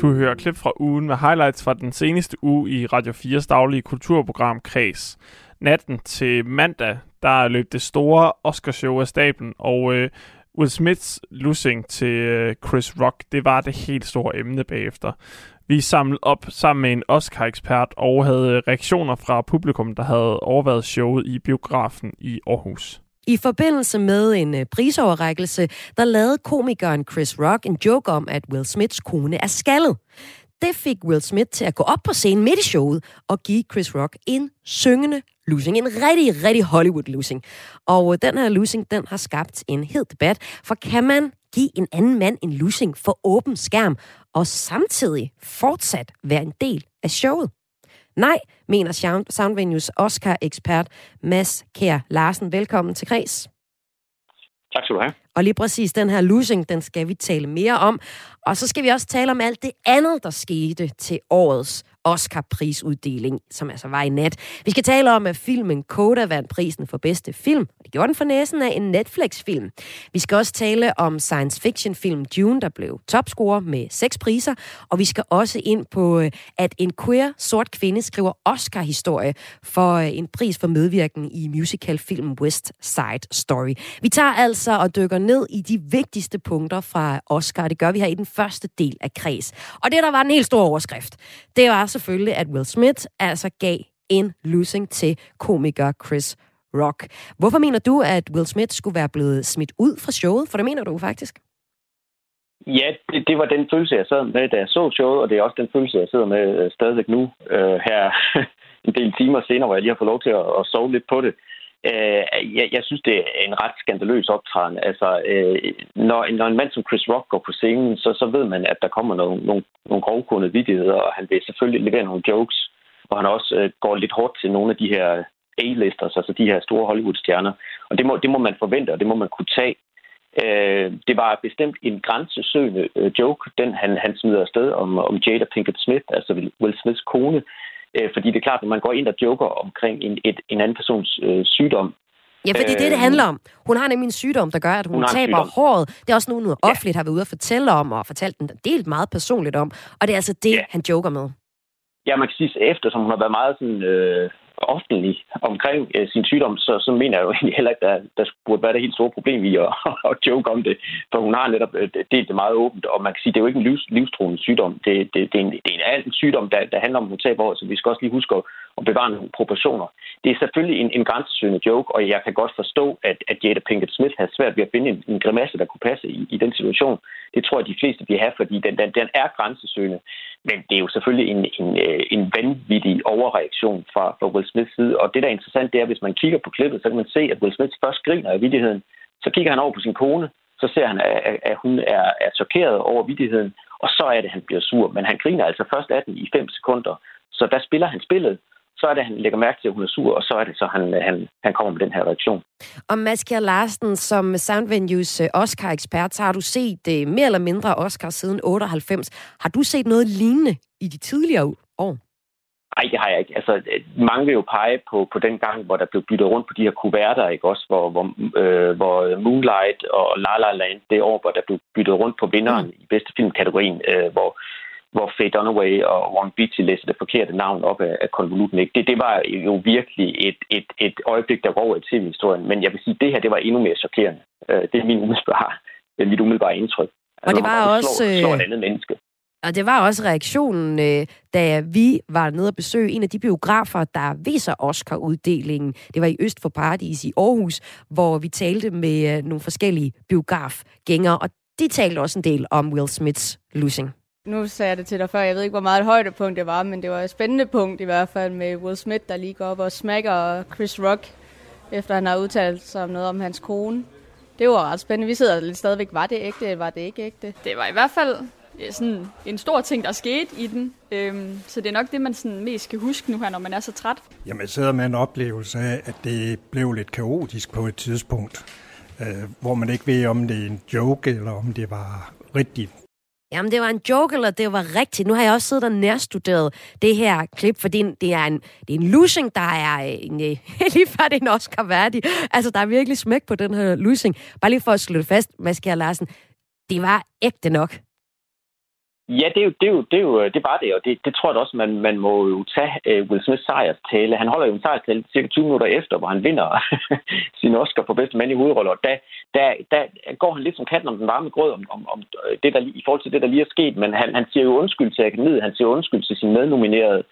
Du hører klip fra ugen med highlights fra den seneste uge i Radio 4's daglige kulturprogram Kreds. Natten til mandag, der løb det store Oscarshow af stablen, og øh, Will Smiths losing til øh, Chris Rock, det var det helt store emne bagefter. Vi samlede op sammen med en Oscar-ekspert og havde øh, reaktioner fra publikum, der havde overvejet showet i biografen i Aarhus. I forbindelse med en øh, prisoverrækkelse, der lavede komikeren Chris Rock en joke om, at Will Smiths kone er skaldet. Det fik Will Smith til at gå op på scenen midt i showet og give Chris Rock en syngende losing. En rigtig, rigtig Hollywood-losing. Og øh, den her losing, den har skabt en hed debat. For kan man give en anden mand en losing for åben skærm, og samtidig fortsat være en del af showet? Nej, mener Sound, Soundvenues Oscar-ekspert Mads Kær Larsen. Velkommen til Kreds. Tak skal du have. Og lige præcis den her losing, den skal vi tale mere om. Og så skal vi også tale om alt det andet, der skete til årets Oscar-prisuddeling, som altså var i nat. Vi skal tale om, at filmen Coda vandt prisen for bedste film. Og det gjorde den for næsen af en Netflix-film. Vi skal også tale om science fiction-film Dune, der blev topscorer med seks priser. Og vi skal også ind på, øh, at en queer sort kvinde skriver Oscar-historie for øh, en pris for medvirken i musicalfilmen West Side Story. Vi tager altså og dykker ned i de vigtigste punkter fra Oscar. Det gør vi her i den første del af kreds. Og det, der var en helt stor overskrift, det var selvfølgelig, at Will Smith altså gav en losing til komiker Chris Rock. Hvorfor mener du, at Will Smith skulle være blevet smidt ud fra showet? For det mener du faktisk. Ja, det, det var den følelse, jeg sad med, da jeg så showet, og det er også den følelse, jeg sidder med øh, stadigvæk nu, øh, her en del timer senere, hvor jeg lige har fået lov til at, at sove lidt på det. Øh, jeg, jeg synes, det er en ret skandaløs optræden. Altså, øh, når, når en mand som Chris Rock går på scenen, så, så ved man, at der kommer nogle, nogle, nogle grovkornede vidigheder, og han vil selvfølgelig levere nogle jokes, og han også øh, går lidt hårdt til nogle af de her A-listers, altså de her store Hollywood-stjerner. Og det må, det må man forvente, og det må man kunne tage. Øh, det var bestemt en grænsesøgende øh, joke, den han, han smider afsted om, om Jada Pinkett Smith, altså Will Smiths kone. Øh, fordi det er klart, når man går ind og joker omkring en, et, en anden persons øh, sygdom, Ja, fordi det er det, det handler om. Hun har nemlig en sygdom, der gør, at hun, hun taber håret. Det er også noget offentligt har været ude at fortælle om, og fortalt den delt meget personligt om. Og det er altså det, ja. han joker med. Ja, man kan sige, eftersom hun har været meget sådan, øh, offentlig omkring øh, sin sygdom, så, så mener jeg jo egentlig heller ikke, at der, der burde være det helt store problem i at, at joke om det. For hun har netop øh, delt det meget åbent, og man kan sige, at det er jo ikke en livs, livstruende sygdom. Det, det, det, er en, det er en sygdom, der, der handler om, at hun taber så vi skal også lige huske at, at bevare nogle proportioner. Det er selvfølgelig en, en grænsesøgende joke, og jeg kan godt forstå, at, at Jada Pinkett Smith har svært ved at finde en, en grimasse, der kunne passe i, i den situation. Det tror jeg, de fleste vil have, fordi den, den, den er grænsesøgende. Men det er jo selvfølgelig en, en, øh, en vanvittig overreaktion fra, fra Will Smiths side. Og det, der er interessant, det er, at hvis man kigger på klippet, så kan man se, at Will Smith først griner af vidigheden. Så kigger han over på sin kone, så ser han, at, at hun er, er chokeret over vidigheden, og så er det, at han bliver sur. Men han griner altså først af den i 5 sekunder. Så der spiller han spillet, så er det, han lægger mærke til, at hun er sur, og så er det så, han, han, han kommer med den her reaktion. Og Mads Kjær Larsen, som Soundvenues øh, Oscar-ekspert, så har du set uh, mere eller mindre Oscar siden 98. Har du set noget lignende i de tidligere år? Nej, det har jeg ikke. Altså, mange vil jo pege på, på den gang, hvor der blev byttet rundt på de her kuverter, ikke også? Hvor, hvor, øh, hvor Moonlight og La La Land, det år, hvor der blev byttet rundt på vinderen mm. i bedste filmkategorien, øh, hvor hvor Faye Dunaway og Warren Beatty læste det forkerte navn op af, af konvolutten. Ikke? Det, det var jo virkelig et, et, et øjeblik, der over i tv-historien. Men jeg vil sige, at det her det var endnu mere chokerende. Øh, det er min umiddelbare, er mit umiddelbare indtryk. Altså, og det var også... Slår, slår et andet menneske. Og det var også reaktionen, øh, da vi var nede og besøge en af de biografer, der viser Oscar-uddelingen. Det var i Øst for Paradis i Aarhus, hvor vi talte med øh, nogle forskellige biografgængere, og de talte også en del om Will Smiths losing. Nu sagde jeg det til dig før, jeg ved ikke, hvor meget et højdepunkt det var, men det var et spændende punkt i hvert fald med Will Smith, der lige går op og smækker Chris Rock, efter han har udtalt sig om noget om hans kone. Det var ret spændende. Vi sidder lidt stadigvæk, var det ægte, eller var det ikke ægte? Det var i hvert fald sådan en stor ting, der skete i den. Øhm, så det er nok det, man sådan mest skal huske nu her, når man er så træt. Jamen, jeg sidder med en oplevelse af, at det blev lidt kaotisk på et tidspunkt, øh, hvor man ikke ved, om det er en joke, eller om det var rigtigt. Jamen, det var en joke, eller det var rigtigt. Nu har jeg også siddet og nærstuderet det her klip, for det er en, det er en, det er en losing, der er en, øh, lige før det er en Oscar værdig. Altså, der er virkelig smæk på den her losing. Bare lige for at slutte fast, Mads Larsen. Det var ægte nok. Ja, det er jo, det er jo, det er jo, øh, det var det, og det, det tror jeg også, man, man må jo tage uh, Will Smiths sejrstale. Han holder jo en sejrstale cirka 20 minutter efter, hvor han vinder sin Oscar for bedste mand i hovedroller. Der, der, der går han lidt som katten om den varme grød om, om, om øh, det, der, i forhold til det, der lige er sket, men han, han siger jo undskyld til akademiet, han siger undskyld til sin mednominerede,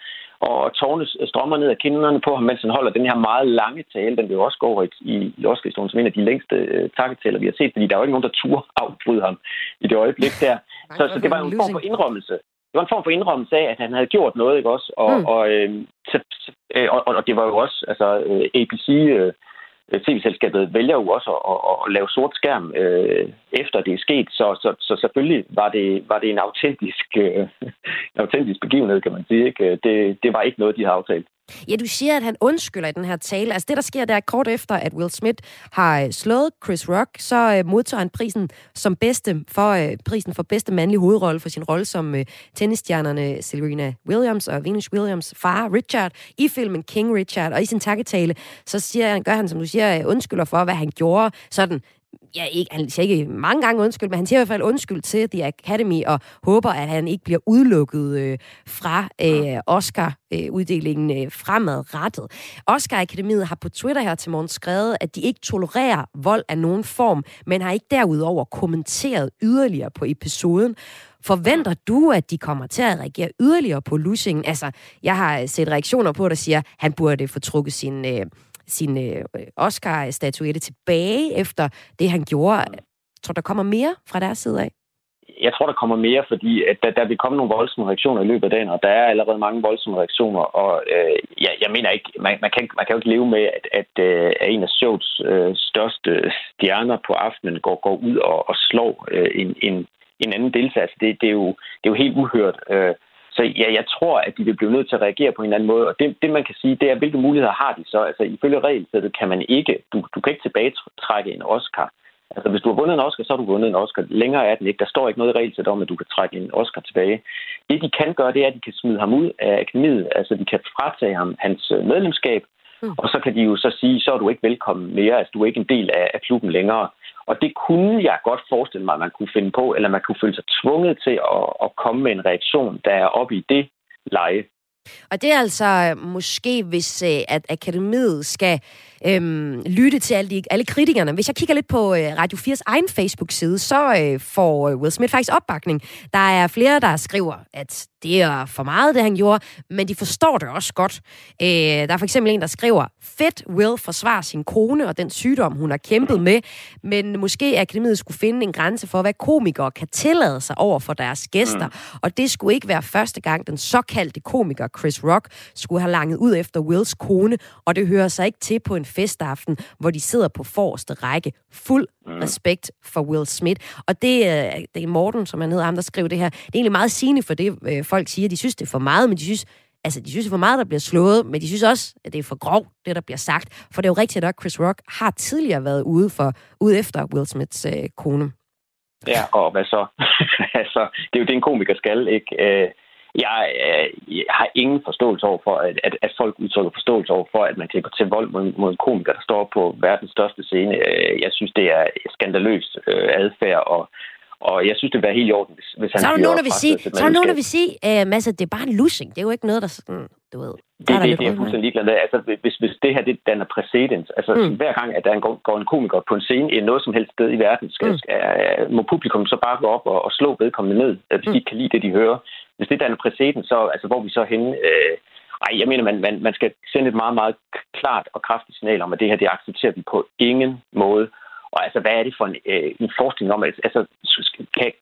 og tårne strømmer ned af kinderne på ham, mens han holder den her meget lange tale. Den vil jo også gå over i, i, i Oscar-historien som en af de længste uh, takketaler, vi har set, fordi der er jo ikke nogen, der turde afbryde ham i det øjeblik der. Så, så det var en form for indrømmelse. Det var en form for indrømmelse af, at han havde gjort noget, ikke også? Og, mm. og, øh, så, øh, og, og det var jo også, altså ABC, øh, tv-selskabet vælger jo også at, at, at lave sort skærm øh, efter det er sket, så, så, så selvfølgelig var det, var det en autentisk, øh, en autentisk begivenhed, kan man sige. Ikke? Det, det var ikke noget, de havde aftalt. Ja, du siger, at han undskylder i den her tale. Altså det, der sker, der kort efter, at Will Smith har øh, slået Chris Rock, så øh, modtager han prisen som bedste for øh, prisen for bedste mandlige hovedrolle for sin rolle som øh, tennisstjernerne Serena Williams og Venus Williams far Richard i filmen King Richard. Og i sin takketale, så siger han, gør han, som du siger, øh, undskylder for, hvad han gjorde sådan ja, ikke, han siger ikke mange gange undskyld, men han siger i hvert fald undskyld til The Academy, og håber, at han ikke bliver udelukket øh, fra øh, Oscar-uddelingen øh, fremadrettet. Oscar-akademiet har på Twitter her til morgen skrevet, at de ikke tolererer vold af nogen form, men har ikke derudover kommenteret yderligere på episoden. Forventer du, at de kommer til at reagere yderligere på losingen? Altså, jeg har set reaktioner på, der siger, at han burde få trukket sin... Øh, sin øh, Oscar-statuette tilbage efter det, han gjorde. Jeg tror der kommer mere fra deres side af? jeg tror, der kommer mere, fordi øh, at der, der vil komme nogle voldsomme reaktioner i løbet af dagen, og der er allerede mange voldsomme reaktioner, og øh, jeg, jeg mener ikke, man, man, kan, man kan jo ikke leve med, at, at, øh, at en af shows øh, største stjerner på aftenen går, går ud og, og slår øh, en, en, en anden deltager. Altså, det, det, er jo, det er jo helt uhørt. Øh, så ja, jeg tror, at de vil blive nødt til at reagere på en eller anden måde. Og det, det man kan sige, det er, hvilke muligheder har de så? Altså, ifølge regelsættet kan man ikke, du, du kan ikke tilbagetrække en Oscar. Altså, hvis du har vundet en Oscar, så har du vundet en Oscar. Længere er den ikke. Der står ikke noget i regelsættet om, at du kan trække en Oscar tilbage. Det, de kan gøre, det er, at de kan smide ham ud af akademiet. Altså, de kan fratage ham hans øh, medlemskab, mm. og så kan de jo så sige, så er du ikke velkommen mere. Altså, du er ikke en del af, af klubben længere. Og det kunne jeg godt forestille mig, at man kunne finde på, eller man kunne føle sig tvunget til at, at komme med en reaktion, der er oppe i det leje. Og det er altså øh, måske, hvis øh, at akademiet skal øhm, lytte til alle, de, alle kritikerne. Hvis jeg kigger lidt på øh, Radio 4's egen Facebook-side, så øh, får øh, Will Smith faktisk opbakning. Der er flere, der skriver, at det er for meget, det han gjorde, men de forstår det også godt. Øh, der er for eksempel en, der skriver, fedt Will forsvarer sin kone og den sygdom, hun har kæmpet med, men måske akademiet skulle finde en grænse for, hvad komikere kan tillade sig over for deres gæster. Mm. Og det skulle ikke være første gang, den såkaldte komiker Chris Rock skulle have langet ud efter Wills kone, og det hører sig ikke til på en festaften, hvor de sidder på forreste række. Fuld mm. respekt for Will Smith. Og det, øh, det er Morten, som han hedder ham, der skriver det her. Det er egentlig meget sigende for det, øh, folk siger. De synes, det er for meget, men de synes, altså, de synes, det er for meget, der bliver slået, men de synes også, at det er for grov, det der bliver sagt. For det er jo rigtigt at Chris Rock har tidligere været ude, for, ude efter Will Smiths øh, kone. Ja, og hvad så? altså, det er jo det, en komiker skal, ikke? Øh, jeg, øh, jeg har ingen forståelse over for, at, at, at folk udtrykker forståelse over for, at man kan gå til vold mod, mod en komiker, der står på verdens største scene. Øh, jeg synes, det er skandaløs øh, adfærd, og, og jeg synes, det vil være helt i orden, hvis, hvis han så er der nogen, der vil sige, så er der nogen, der vil sige uh, Mads, det er bare en lussing. Det er jo ikke noget, der sådan, du ved... Det, det, det, det er fuldstændig ligeglad med. Altså, hvis, hvis det her, det danner præcedens, altså mm. hver gang, at der går, går en komiker på en scene i noget som helst sted i verden, skal, mm. skal, må publikum så bare gå op og, og slå vedkommende ned, hvis mm. de ikke kan lide det, de hører hvis det danner præcedens, så altså, hvor vi så henne... Øh, ej, jeg mener, man, man, man skal sende et meget, meget klart og kraftigt signal om, at det her, det accepterer vi på ingen måde. Og altså, hvad er det for en, øh, en forskning om? Altså, kan,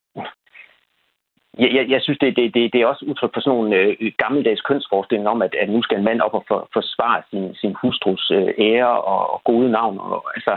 jeg, jeg, jeg synes, det, det, det, det er også udtryk for sådan nogle øh, gammeldags kønsforestillinger om, at, at nu skal en mand op og for, forsvare sin, sin hustrus øh, ære og, og gode navn. Og, altså,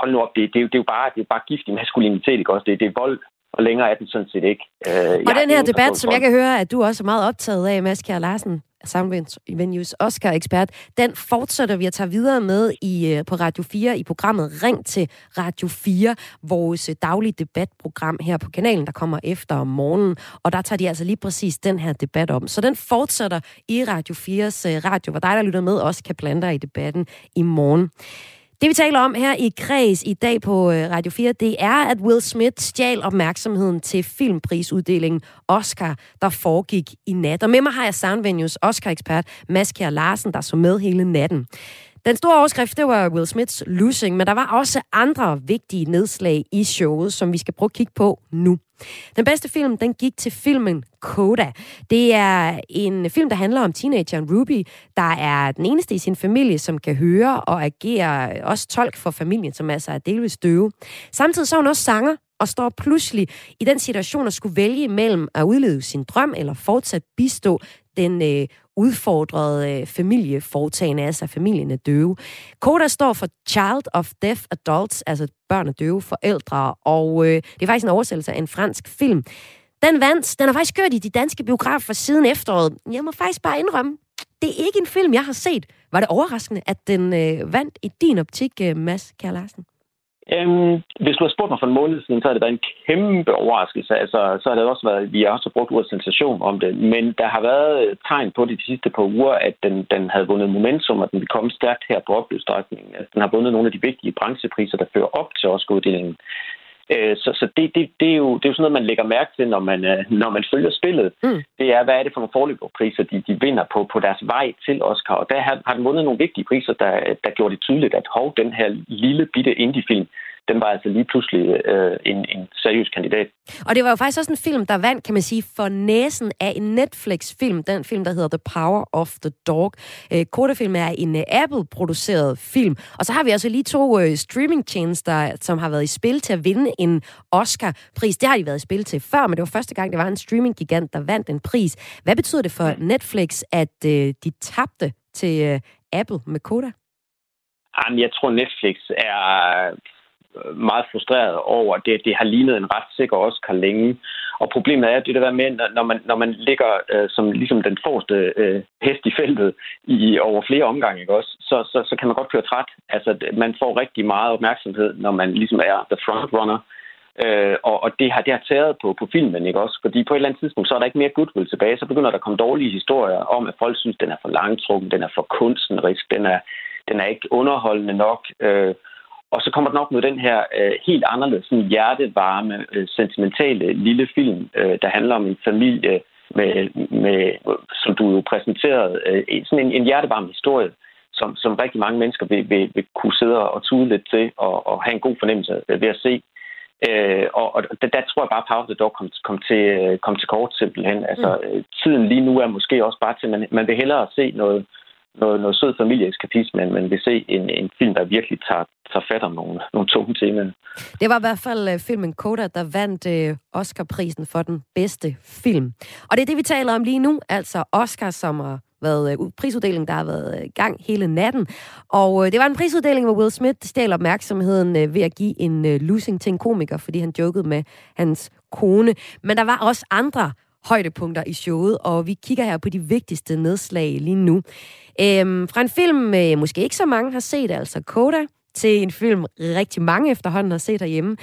hold nu op, det, det, er jo, det, er jo bare, det er bare giftig maskulinitet, ikke også? Det, det er vold, og længere er den sådan set ikke. Øh, og den her debat, som jeg kan høre, at du også er meget optaget af, Mads Kjær Larsen, Soundvenues Oscar-ekspert, den fortsætter vi at tage videre med i, øh, på Radio 4 i programmet Ring til Radio 4, vores øh, daglige debatprogram her på kanalen, der kommer efter om morgenen. Og der tager de altså lige præcis den her debat om. Så den fortsætter i Radio 4's øh, radio, hvor dig, der lytter med, også kan blande dig i debatten i morgen. Det vi taler om her i Kreds i dag på øh, Radio 4, det er, at Will Smith stjal opmærksomheden til filmprisuddelingen Oscar, der foregik i nat. Og med mig har jeg Soundvenues Oscar-ekspert Mads Kjær Larsen, der så med hele natten. Den store overskrift, det var Will Smiths losing, men der var også andre vigtige nedslag i showet, som vi skal prøve at kigge på nu. Den bedste film, den gik til filmen Coda. Det er en film, der handler om teenageren Ruby, der er den eneste i sin familie, som kan høre og agere også tolk for familien, som altså er delvis døve. Samtidig så er hun også sanger, og står pludselig i den situation at skulle vælge mellem at udleve sin drøm eller fortsat bistå den øh, udfordret øh, familieforetagende, altså familien er døve. Koda står for Child of Deaf Adults, altså børn af døve forældre, og øh, det er faktisk en oversættelse af en fransk film. Den vandt, den har faktisk kørt i de danske biografer siden efteråret. Jeg må faktisk bare indrømme, det er ikke en film, jeg har set. Var det overraskende, at den øh, vandt i din optik, øh, Mads Kjær Larsen? Øhm, hvis du har spurgt mig for en måned siden, så har det været en kæmpe overraskelse. Altså, så har det også været, vi har også brugt ordet sensation om det. Men der har været øh, tegn på det de sidste par uger, at den, den havde vundet momentum, og den vil komme stærkt her på opløbsstrækningen. Altså, den har vundet nogle af de vigtige branchepriser, der fører op til Oscar-uddelingen. Øh, så så det, det, det, er jo, det er jo sådan noget, man lægger mærke til, når man, øh, når man følger spillet. Mm. Det er, hvad er det for nogle forløberpriser, de, de vinder på, på deres vej til Oscar. Og der har, har den vundet nogle vigtige priser, der, der gjorde det tydeligt, at hov, den her lille bitte indie-film, den var altså lige pludselig øh, en, en seriøs kandidat. Og det var jo faktisk også en film, der vandt, kan man sige, for næsen af en Netflix-film. Den film, der hedder The Power of the Dog. Øh, Kodafilm er en uh, Apple-produceret film. Og så har vi altså lige to uh, streamingtjenester, som har været i spil til at vinde en Oscar-pris. Det har de været i spil til før, men det var første gang, det var en streaming-gigant, der vandt en pris. Hvad betyder det for Netflix, at uh, de tabte til uh, Apple med Koda? Jamen, jeg tror, Netflix er meget frustreret over, det, det har lignet en ret sikker Oscar længe. Og problemet er det der med, når man, når man ligger øh, som ligesom den forreste øh, hest i feltet i over flere omgange, ikke også, så, så, så kan man godt køre træt. Altså, man får rigtig meget opmærksomhed, når man ligesom er the frontrunner. Øh, og, og det har, det har taget på, på filmen, ikke også? Fordi på et eller andet tidspunkt, så er der ikke mere goodwill tilbage. Så begynder der at komme dårlige historier om, at folk synes, den er for langtrukken, den er for kunstnerisk, den er, den er ikke underholdende nok. Øh, og så kommer den op med den her øh, helt anderledes sådan hjertevarme, øh, sentimentale lille film, øh, der handler om en familie, med, med, som du jo præsenterede, øh, sådan en, en hjertevarm historie, som, som rigtig mange mennesker vil, vil, vil kunne sidde og tude lidt til og, og have en god fornemmelse ved at se. Øh, og, og der, der tror jeg bare, at Power the Dog kom, kom, til, kom til kort simpelthen. Altså, mm. tiden lige nu er måske også bare til, at man, man vil hellere se noget, noget, noget sød familieeskapisme, men man vil se en, en film, der virkelig tager, tager fat om nogle, nogle tunge temaer. Det var i hvert fald uh, filmen Coda, der vandt uh, Oscar-prisen for den bedste film. Og det er det, vi taler om lige nu, altså Oscar, som har været øh, uh, prisuddeling, der har været i gang hele natten. Og det var en prisuddeling, hvor Will Smith stjal opmærksomheden ved at give en losing til en komiker, fordi han jokede med hans kone. Men der var også andre højdepunkter i showet, og vi kigger her på de vigtigste nedslag lige nu. Øhm, fra en film, øh, måske ikke så mange har set, altså Coda, til en film, rigtig mange efterhånden har set herhjemme.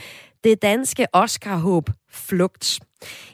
Det danske Oscar-håb Flugt.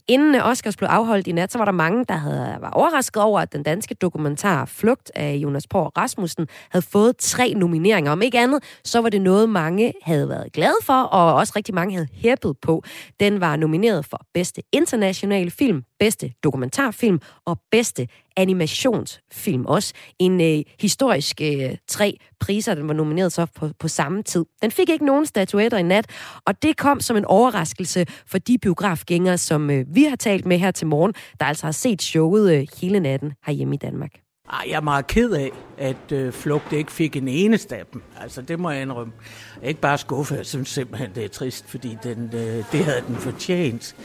Inden Oscars blev afholdt i nat, så var der mange, der havde, var overrasket over, at den danske dokumentar Flugt af Jonas Borg Rasmussen havde fået tre nomineringer. Om ikke andet, så var det noget, mange havde været glade for, og også rigtig mange havde hæppet på. Den var nomineret for bedste internationale film, bedste dokumentarfilm og bedste animationsfilm også. En øh, historisk øh, tre priser, den var nomineret så på, på samme tid. Den fik ikke nogen statuetter i nat, og det kom som en overraskelse for de biografgængere, som øh, vi har talt med her til morgen, der altså har set showet øh, hele natten herhjemme i Danmark. Ej, jeg er meget ked af, at øh, Flugt ikke fik en eneste af dem. Altså, det må jeg indrømme. Jeg er ikke bare skuffet, jeg synes simpelthen, det er trist, fordi den, øh, det havde den fortjent.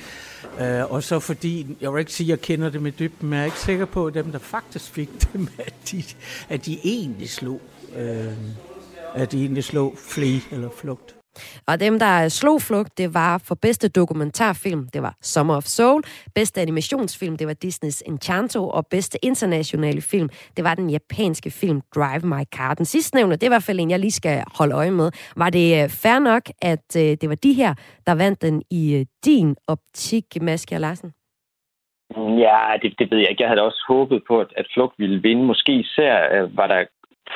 Øh, og så fordi, jeg vil ikke sige, at jeg kender det med dybden, men jeg er ikke sikker på, at dem, der faktisk fik dem, at de, at de egentlig slog, øh, at de egentlig slog flee eller flugt. Og dem, der slog flugt, det var for bedste dokumentarfilm, det var Summer of Soul. Bedste animationsfilm, det var Disneys Encanto, Og bedste internationale film, det var den japanske film Drive My Car. Den sidstnævne, det er i hvert fald en, jeg lige skal holde øje med. Var det øh, fair nok, at øh, det var de her, der vandt den i øh, din optik, Maske Larsen? Ja, det, det ved jeg ikke. Jeg havde også håbet på, at, at Flugt ville vinde. Måske især var der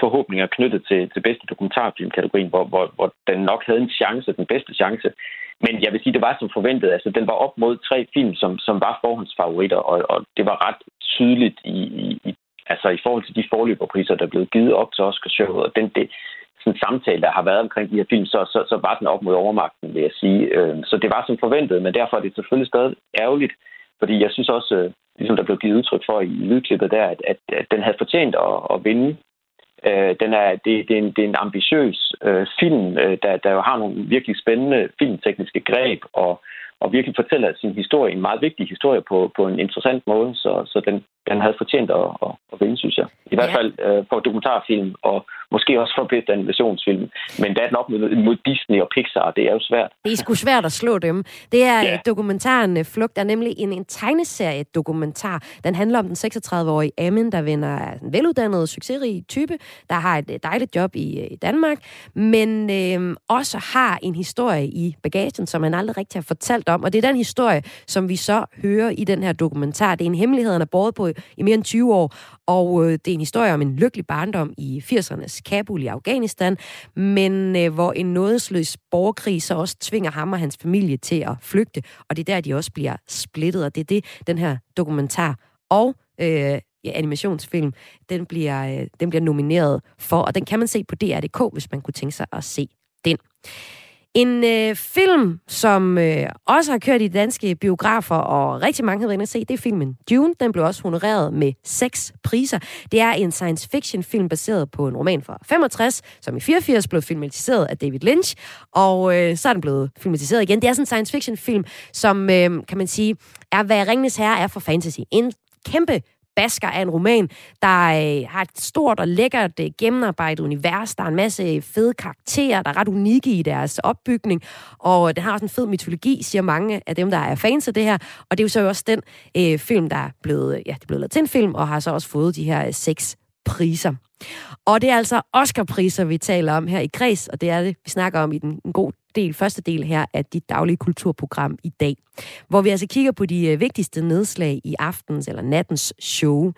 forhåbninger knyttet til, til bedste dokumentarfilmkategorien, hvor, hvor, hvor den nok havde en chance, den bedste chance. Men jeg vil sige, det var som forventet. Altså, den var op mod tre film, som, som var forhåndsfavoritter, og, og det var ret tydeligt i, i, i, altså, i forhold til de forløberpriser, der blev givet op til Oscarshowet, og den, det, sådan samtale, der har været omkring de her film, så, så, så var den op mod overmagten, vil jeg sige. Øh, så det var som forventet, men derfor er det selvfølgelig stadig ærgerligt, fordi jeg synes også, øh, ligesom der blev givet udtryk for i lydklippet der, at, at, at den havde fortjent at, at vinde Øh, den er, det, det, er en, det er en ambitiøs øh, film, øh, der, der jo har nogle virkelig spændende filmtekniske greb og, og virkelig fortæller sin historie, en meget vigtig historie på, på en interessant måde, så, så den, den havde fortjent at, at, at vinde, synes jeg. I hvert fald øh, på dokumentarfilm, og måske også for bedste animationsfilm. Men der er den op mod, Disney og Pixar, det er jo svært. Det er sgu svært at slå dem. Det er ja. dokumentaren øh, Flugt, er nemlig en, en tegneserie-dokumentar. Den handler om den 36-årige Amin, der vender en veluddannet, succesrig type, der har et dejligt job i, i Danmark, men øh, også har en historie i bagagen, som han aldrig rigtig har fortalt om. Og det er den historie, som vi så hører i den her dokumentar. Det er en hemmelighed, han er båret på i mere end 20 år, og øh, det er en historie om en lykkelig barndom i 80'ernes Kabul i Afghanistan, men øh, hvor en nådesløs borgerkrig så også tvinger ham og hans familie til at flygte, og det er der, de også bliver splittet, og det er det, den her dokumentar og øh, ja, animationsfilm, den bliver, øh, den bliver nomineret for, og den kan man se på DR.dk, hvis man kunne tænke sig at se den. En øh, film, som øh, også har kørt i danske biografer, og rigtig mange har været inde at se, det er filmen Dune. Den blev også honoreret med seks priser. Det er en science fiction film baseret på en roman fra 65, som i 84 blev filmatiseret af David Lynch, og øh, så er den blevet filmatiseret igen. Det er sådan en science fiction film, som øh, kan man sige, er hvad Ringnes Herre er for fantasy. En kæmpe basker af en roman, der øh, har et stort og lækkert øh, gennemarbejdet univers. Der er en masse øh, fede karakterer, der er ret unikke i deres opbygning, og den har også en fed mytologi, siger mange af dem, der er fans af det her. Og det er jo så også den øh, film, der er blevet, ja, det er blevet lavet til en film, og har så også fået de her øh, seks priser. Og det er altså Oscar-priser, vi taler om her i Græs, og det er det, vi snakker om i den en god del, første del her af dit daglige kulturprogram i dag, hvor vi altså kigger på de øh, vigtigste nedslag i aftens eller nattens show.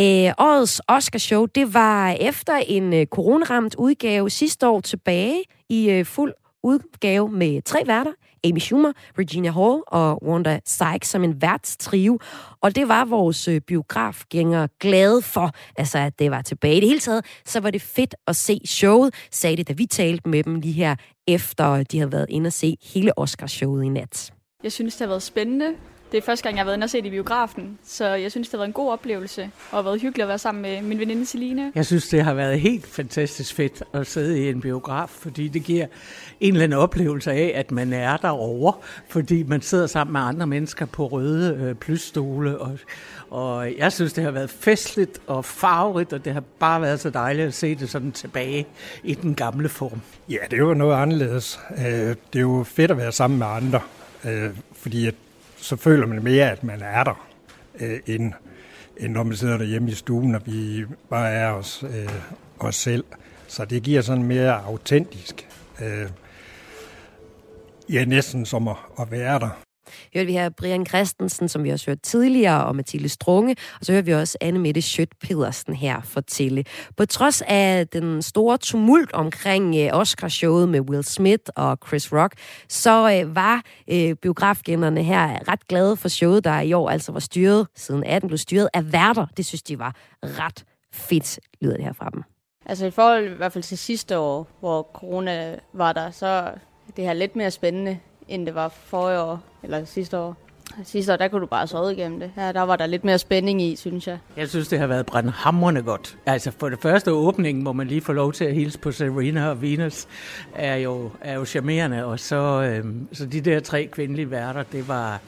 Øh, årets Oscar-show, det var efter en øh, coronaramt udgave sidste år tilbage i øh, fuld udgave med tre værter. Amy Schumer, Regina Hall og Wanda Sykes som en værtstrio. Og det var vores øh, biografgænger biografgængere glade for, altså at det var tilbage. I det hele taget, så var det fedt at se showet, sagde det, da vi talte med dem lige her, efter de havde været inde og se hele Oscarshowet i nat. Jeg synes, det har været spændende. Det er første gang, jeg har været inde og se det i biografen, så jeg synes, det har været en god oplevelse, og har været hyggeligt at være sammen med min veninde Celine. Jeg synes, det har været helt fantastisk fedt at sidde i en biograf, fordi det giver en eller anden oplevelse af, at man er derovre, fordi man sidder sammen med andre mennesker på røde øh, plysstole, og, og jeg synes, det har været festligt og farverigt, og det har bare været så dejligt at se det sådan tilbage i den gamle form. Ja, det er jo noget anderledes. Øh, det er jo fedt at være sammen med andre, øh, fordi at så føler man mere, at man er der, øh, end, end når man sidder derhjemme i stuen, og vi bare er os, øh, os selv. Så det giver sådan mere autentisk. Øh, ja, næsten som at, at være der hørte vi her Brian Christensen, som vi også hørt tidligere, og Mathilde Strunge, og så hørte vi også Anne Mette Schødt Pedersen her fortælle. På trods af den store tumult omkring øh, Oscar-showet med Will Smith og Chris Rock, så øh, var øh, biografgenderne her ret glade for showet, der i år altså var styret, siden 18 blev styret af værter. Det synes de var ret fedt, lyder det her fra dem. Altså i forhold i hvert fald til sidste år, hvor corona var der, så det her lidt mere spændende end det var forrige år, eller sidste år. Sidste år, der kunne du bare sove igennem det. Her, der var der lidt mere spænding i, synes jeg. Jeg synes, det har været brændhamrende godt. Altså, for det første åbningen, hvor man lige får lov til at hilse på Serena og Venus, er jo, er jo charmerende. Og så, øhm, så de der tre kvindelige værter, det var,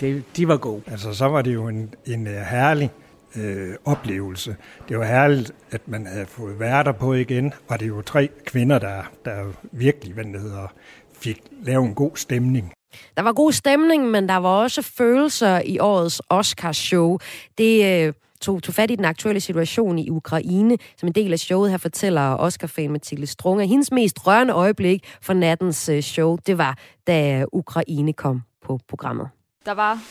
det, de var gode. Altså, så var det jo en, en uh, herlig øh, oplevelse. Det var herligt, at man havde fået værter på igen, og det er jo tre kvinder, der, der virkelig, hvad det hedder, fik lavet en god stemning. Der var god stemning, men der var også følelser i årets Oscar-show. Det øh, tog, tog fat i den aktuelle situation i Ukraine. Som en del af showet her fortæller Oscar-fan Mathilde Strunge, hendes mest rørende øjeblik for nattens øh, show, det var, da Ukraine kom på programmet. Der var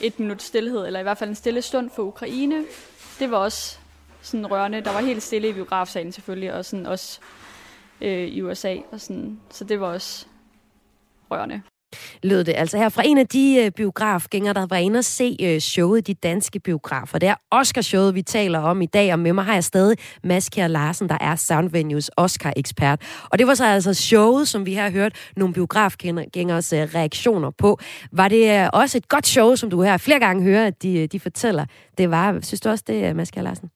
et minut stillhed, eller i hvert fald en stille stund for Ukraine. Det var også sådan rørende. Der var helt stille i biografsalen selvfølgelig, og sådan også øh, i USA. Og sådan. Så det var også rørende. Lød det altså her fra en af de øh, biografgængere, der var inde og se øh, showet de danske biografer. Det er Oscar-showet, vi taler om i dag, og med mig har jeg stadig Mads Kjær Larsen, der er Soundvenues Oscar-ekspert. Og det var så altså showet, som vi har hørt nogle biografgængers øh, reaktioner på. Var det øh, også et godt show, som du her flere gange hører, at de, øh, de fortæller? Det var, synes du også det, øh, Mads Kjær Larsen?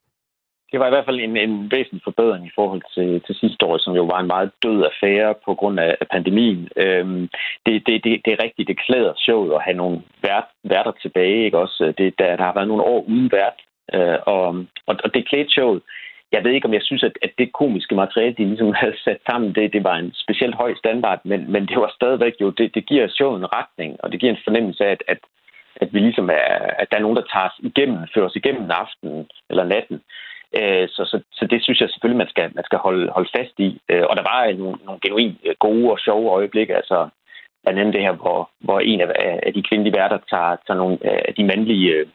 Det var i hvert fald en, en væsentlig forbedring i forhold til, til sidste år, som jo var en meget død affære på grund af, af pandemien. Øhm, det, det, det, det er rigtigt, det klæder showet at have nogle vært, værter tilbage. Ikke? Også, det, der, der har været nogle år uden vært, øh, og, og, og det klædte showet. Jeg ved ikke, om jeg synes, at, at det komiske materiale, de ligesom havde sat sammen, det, det var en specielt høj standard, men, men det var stadigvæk jo, det, det giver showet en retning, og det giver en fornemmelse af, at, at at vi ligesom er, at der er nogen, der tager os igennem, fører os igennem aftenen eller natten. Øh, så, så, så det synes jeg selvfølgelig, man skal, man skal holde, holde fast i. Øh, og der var nogle, nogle genuint øh, gode og sjove øjeblikke. Altså, blandt andet det her, hvor, hvor en af, af de kvindelige værter tager, tager nogle øh, af de mandlige øh,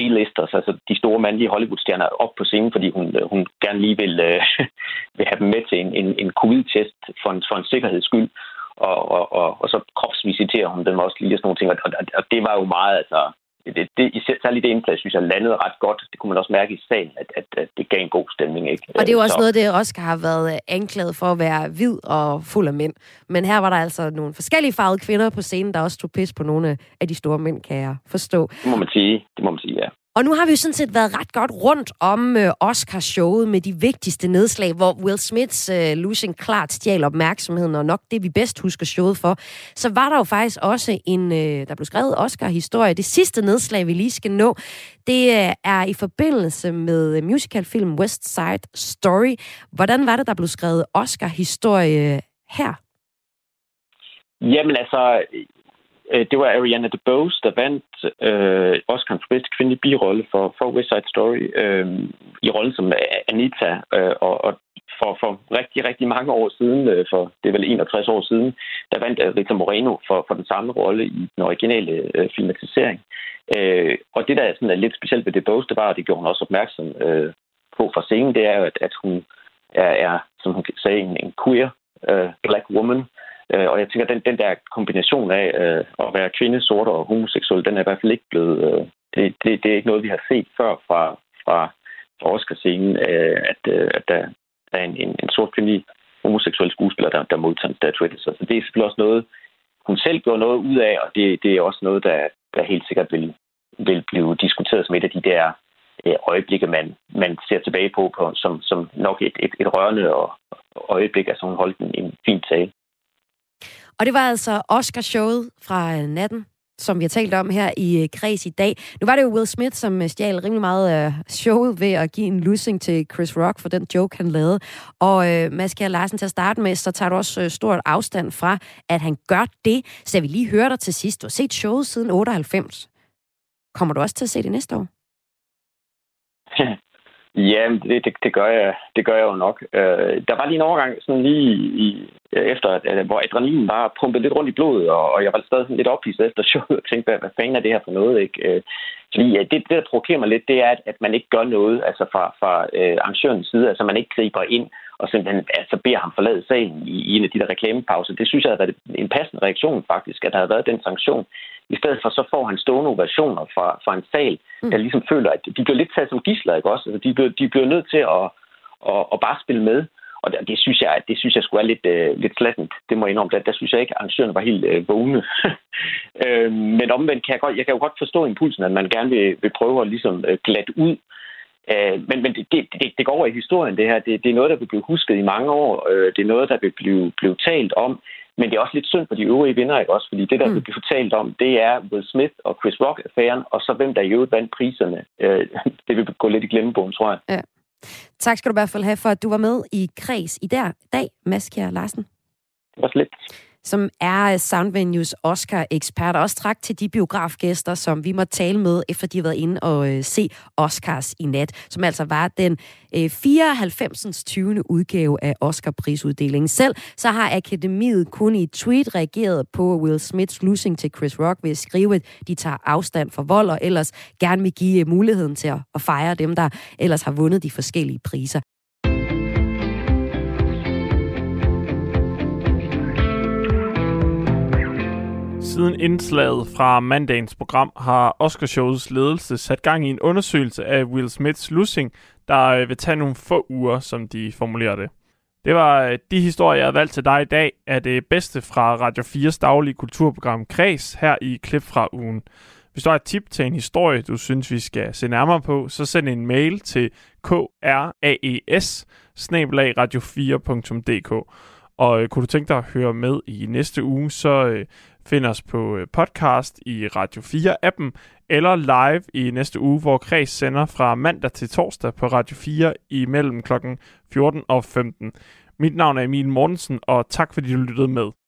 A-listers, altså de store mandlige Hollywood-stjerner, op på scenen, fordi hun, hun gerne lige vil, øh, vil have dem med til en, en, en covid-test for en, for en sikkerheds skyld. Og, og, og, og så kropsvisiterer hun dem også lige og sådan nogle ting. Og, og, og det var jo meget, altså, det, det, særligt det indslag, synes jeg, landede ret godt. Det kunne man også mærke i sagen, at, at, at det gav en god stemning. Ikke? Og det er jo også så... noget, det Oscar har været anklaget for at være hvid og fuld af mænd. Men her var der altså nogle forskellige farvede kvinder på scenen, der også tog pis på nogle af de store mænd, kan jeg forstå. Det må man sige, det må man sige ja. Og nu har vi jo sådan set været ret godt rundt om øh, Oscar-showet med de vigtigste nedslag, hvor Will Smiths øh, losing klart stjal opmærksomheden, og nok det, vi bedst husker showet for. Så var der jo faktisk også en, øh, der blev skrevet Oscar-historie. Det sidste nedslag, vi lige skal nå, det øh, er i forbindelse med øh, musicalfilm West Side Story. Hvordan var det, der blev skrevet Oscar-historie her? Jamen altså, Øh, det var Ariana DeBose, der vandt øh, Oscar for bedste kvindelige birolle for, for West Side Story øh, i rollen som Anita. Øh, og, og for, for rigtig, rigtig mange år siden, øh, for det er vel 61 år siden, der vandt øh, Rita Moreno for, for den samme rolle i den originale øh, filmatisering. Øh, og det, der er, sådan, er lidt specielt ved DeBose, det var, at det gjorde hun også opmærksom øh, på fra scenen, det er, at, at hun er, er, som hun sagde, en, en queer øh, black woman, Øh, og jeg tænker, den, den der kombination af øh, at være kvinde, sort og homoseksuel, den er i hvert fald ikke blevet... Øh, det, det, det er ikke noget, vi har set før fra, fra, fra Oscar-scenen, øh, at, øh, at der, der er en, en, en sort kvindelig homoseksuel skuespiller, der, der modtager en statuette. Så det er selvfølgelig også noget, hun selv gjorde noget ud af, og det, det er også noget, der, der helt sikkert vil, vil blive diskuteret som et af de der øh, øjeblikke, man, man ser tilbage på, på som, som nok et, et, et rørende og, øjeblik, altså hun holdt en, en fin tale. Og det var altså Oscar-showet fra øh, natten, som vi har talt om her i øh, Kreds i dag. Nu var det jo Will Smith, som øh, stjal rimelig meget af showet ved at give en losing til Chris Rock for den joke, han lavede. Og øh, Mads Kjær Larsen, til at starte med, så tager du også øh, stort afstand fra, at han gør det. Så jeg vil lige høre dig til sidst. Du har set showet siden 98. Kommer du også til at se det næste år? Ja, det, det, det, gør jeg, det gør jeg jo nok. Øh, der var lige en overgang, sådan lige i, efter, at, hvor adrenalin bare pumpede lidt rundt i blodet, og, og jeg var stadig sådan lidt ophidset efter showet og tænkte, hvad, hvad fanden er det her for noget? Ikke? Øh, fordi øh, det, det, der provokerer mig lidt, det er, at, at man ikke gør noget altså fra, fra øh, arrangørens side, altså man ikke griber ind og simpelthen altså, beder ham forlade salen i, i en af de der reklamepauser. Det synes jeg havde været en passende reaktion faktisk, at der har været den sanktion. I stedet for så får han stående ovationer fra, fra en sal, mm. der ligesom føler, at de bliver lidt taget som gisler, ikke også? Altså, de, bliver, de bliver nødt til at, at, at bare spille med. Og det, det synes jeg, det synes jeg skulle være lidt, uh, lidt slattent. Det må jeg indrømme. Der, der synes jeg ikke, at arrangørerne var helt uh, vågne. uh, men omvendt kan jeg, godt, jeg kan jo godt forstå impulsen, at man gerne vil, vil prøve at ligesom uh, glatte ud. Uh, men men det, det, det, det går over i historien, det her. Det, det er noget, der vil blive husket i mange år. Uh, det er noget, der vil blive, blive talt om. Men det er også lidt synd for de øvrige vinder, ikke også? Fordi det, der mm. bliver fortalt om, det er Will Smith og Chris Rock-affæren, og så hvem der i øvrigt vandt priserne. Øh, det vil gå lidt i glemmebogen, tror jeg. Ja. Tak skal du i hvert fald have for, at du var med i Kreds i der, dag, Mads Kjær Larsen. Det var slet som er Soundvenues Oscar-ekspert. Også tak til de biografgæster, som vi må tale med, efter de har været inde og øh, se Oscars i nat, som altså var den øh, 94. 20. udgave af Oscar-prisuddelingen. Selv så har Akademiet kun i et tweet reageret på Will Smiths losing til Chris Rock ved at skrive, at de tager afstand for vold, og ellers gerne vil give øh, muligheden til at fejre dem, der ellers har vundet de forskellige priser. Siden indslaget fra mandagens program har Oscarshowets ledelse sat gang i en undersøgelse af Will Smiths losing, der øh, vil tage nogle få uger, som de formulerer det. Det var øh, de historier, jeg har valgt til dig i dag, af det bedste fra Radio 4's daglige kulturprogram Kreds her i klip fra ugen. Hvis du har et tip til en historie, du synes, vi skal se nærmere på, så send en mail til kraes radio4.dk. Og øh, kunne du tænke dig at høre med i næste uge, så øh, find os på øh, podcast i Radio 4-appen, eller live i næste uge, hvor Kreds sender fra mandag til torsdag på Radio 4 imellem kl. 14 og 15. Mit navn er Emil Mortensen, og tak fordi du lyttede med.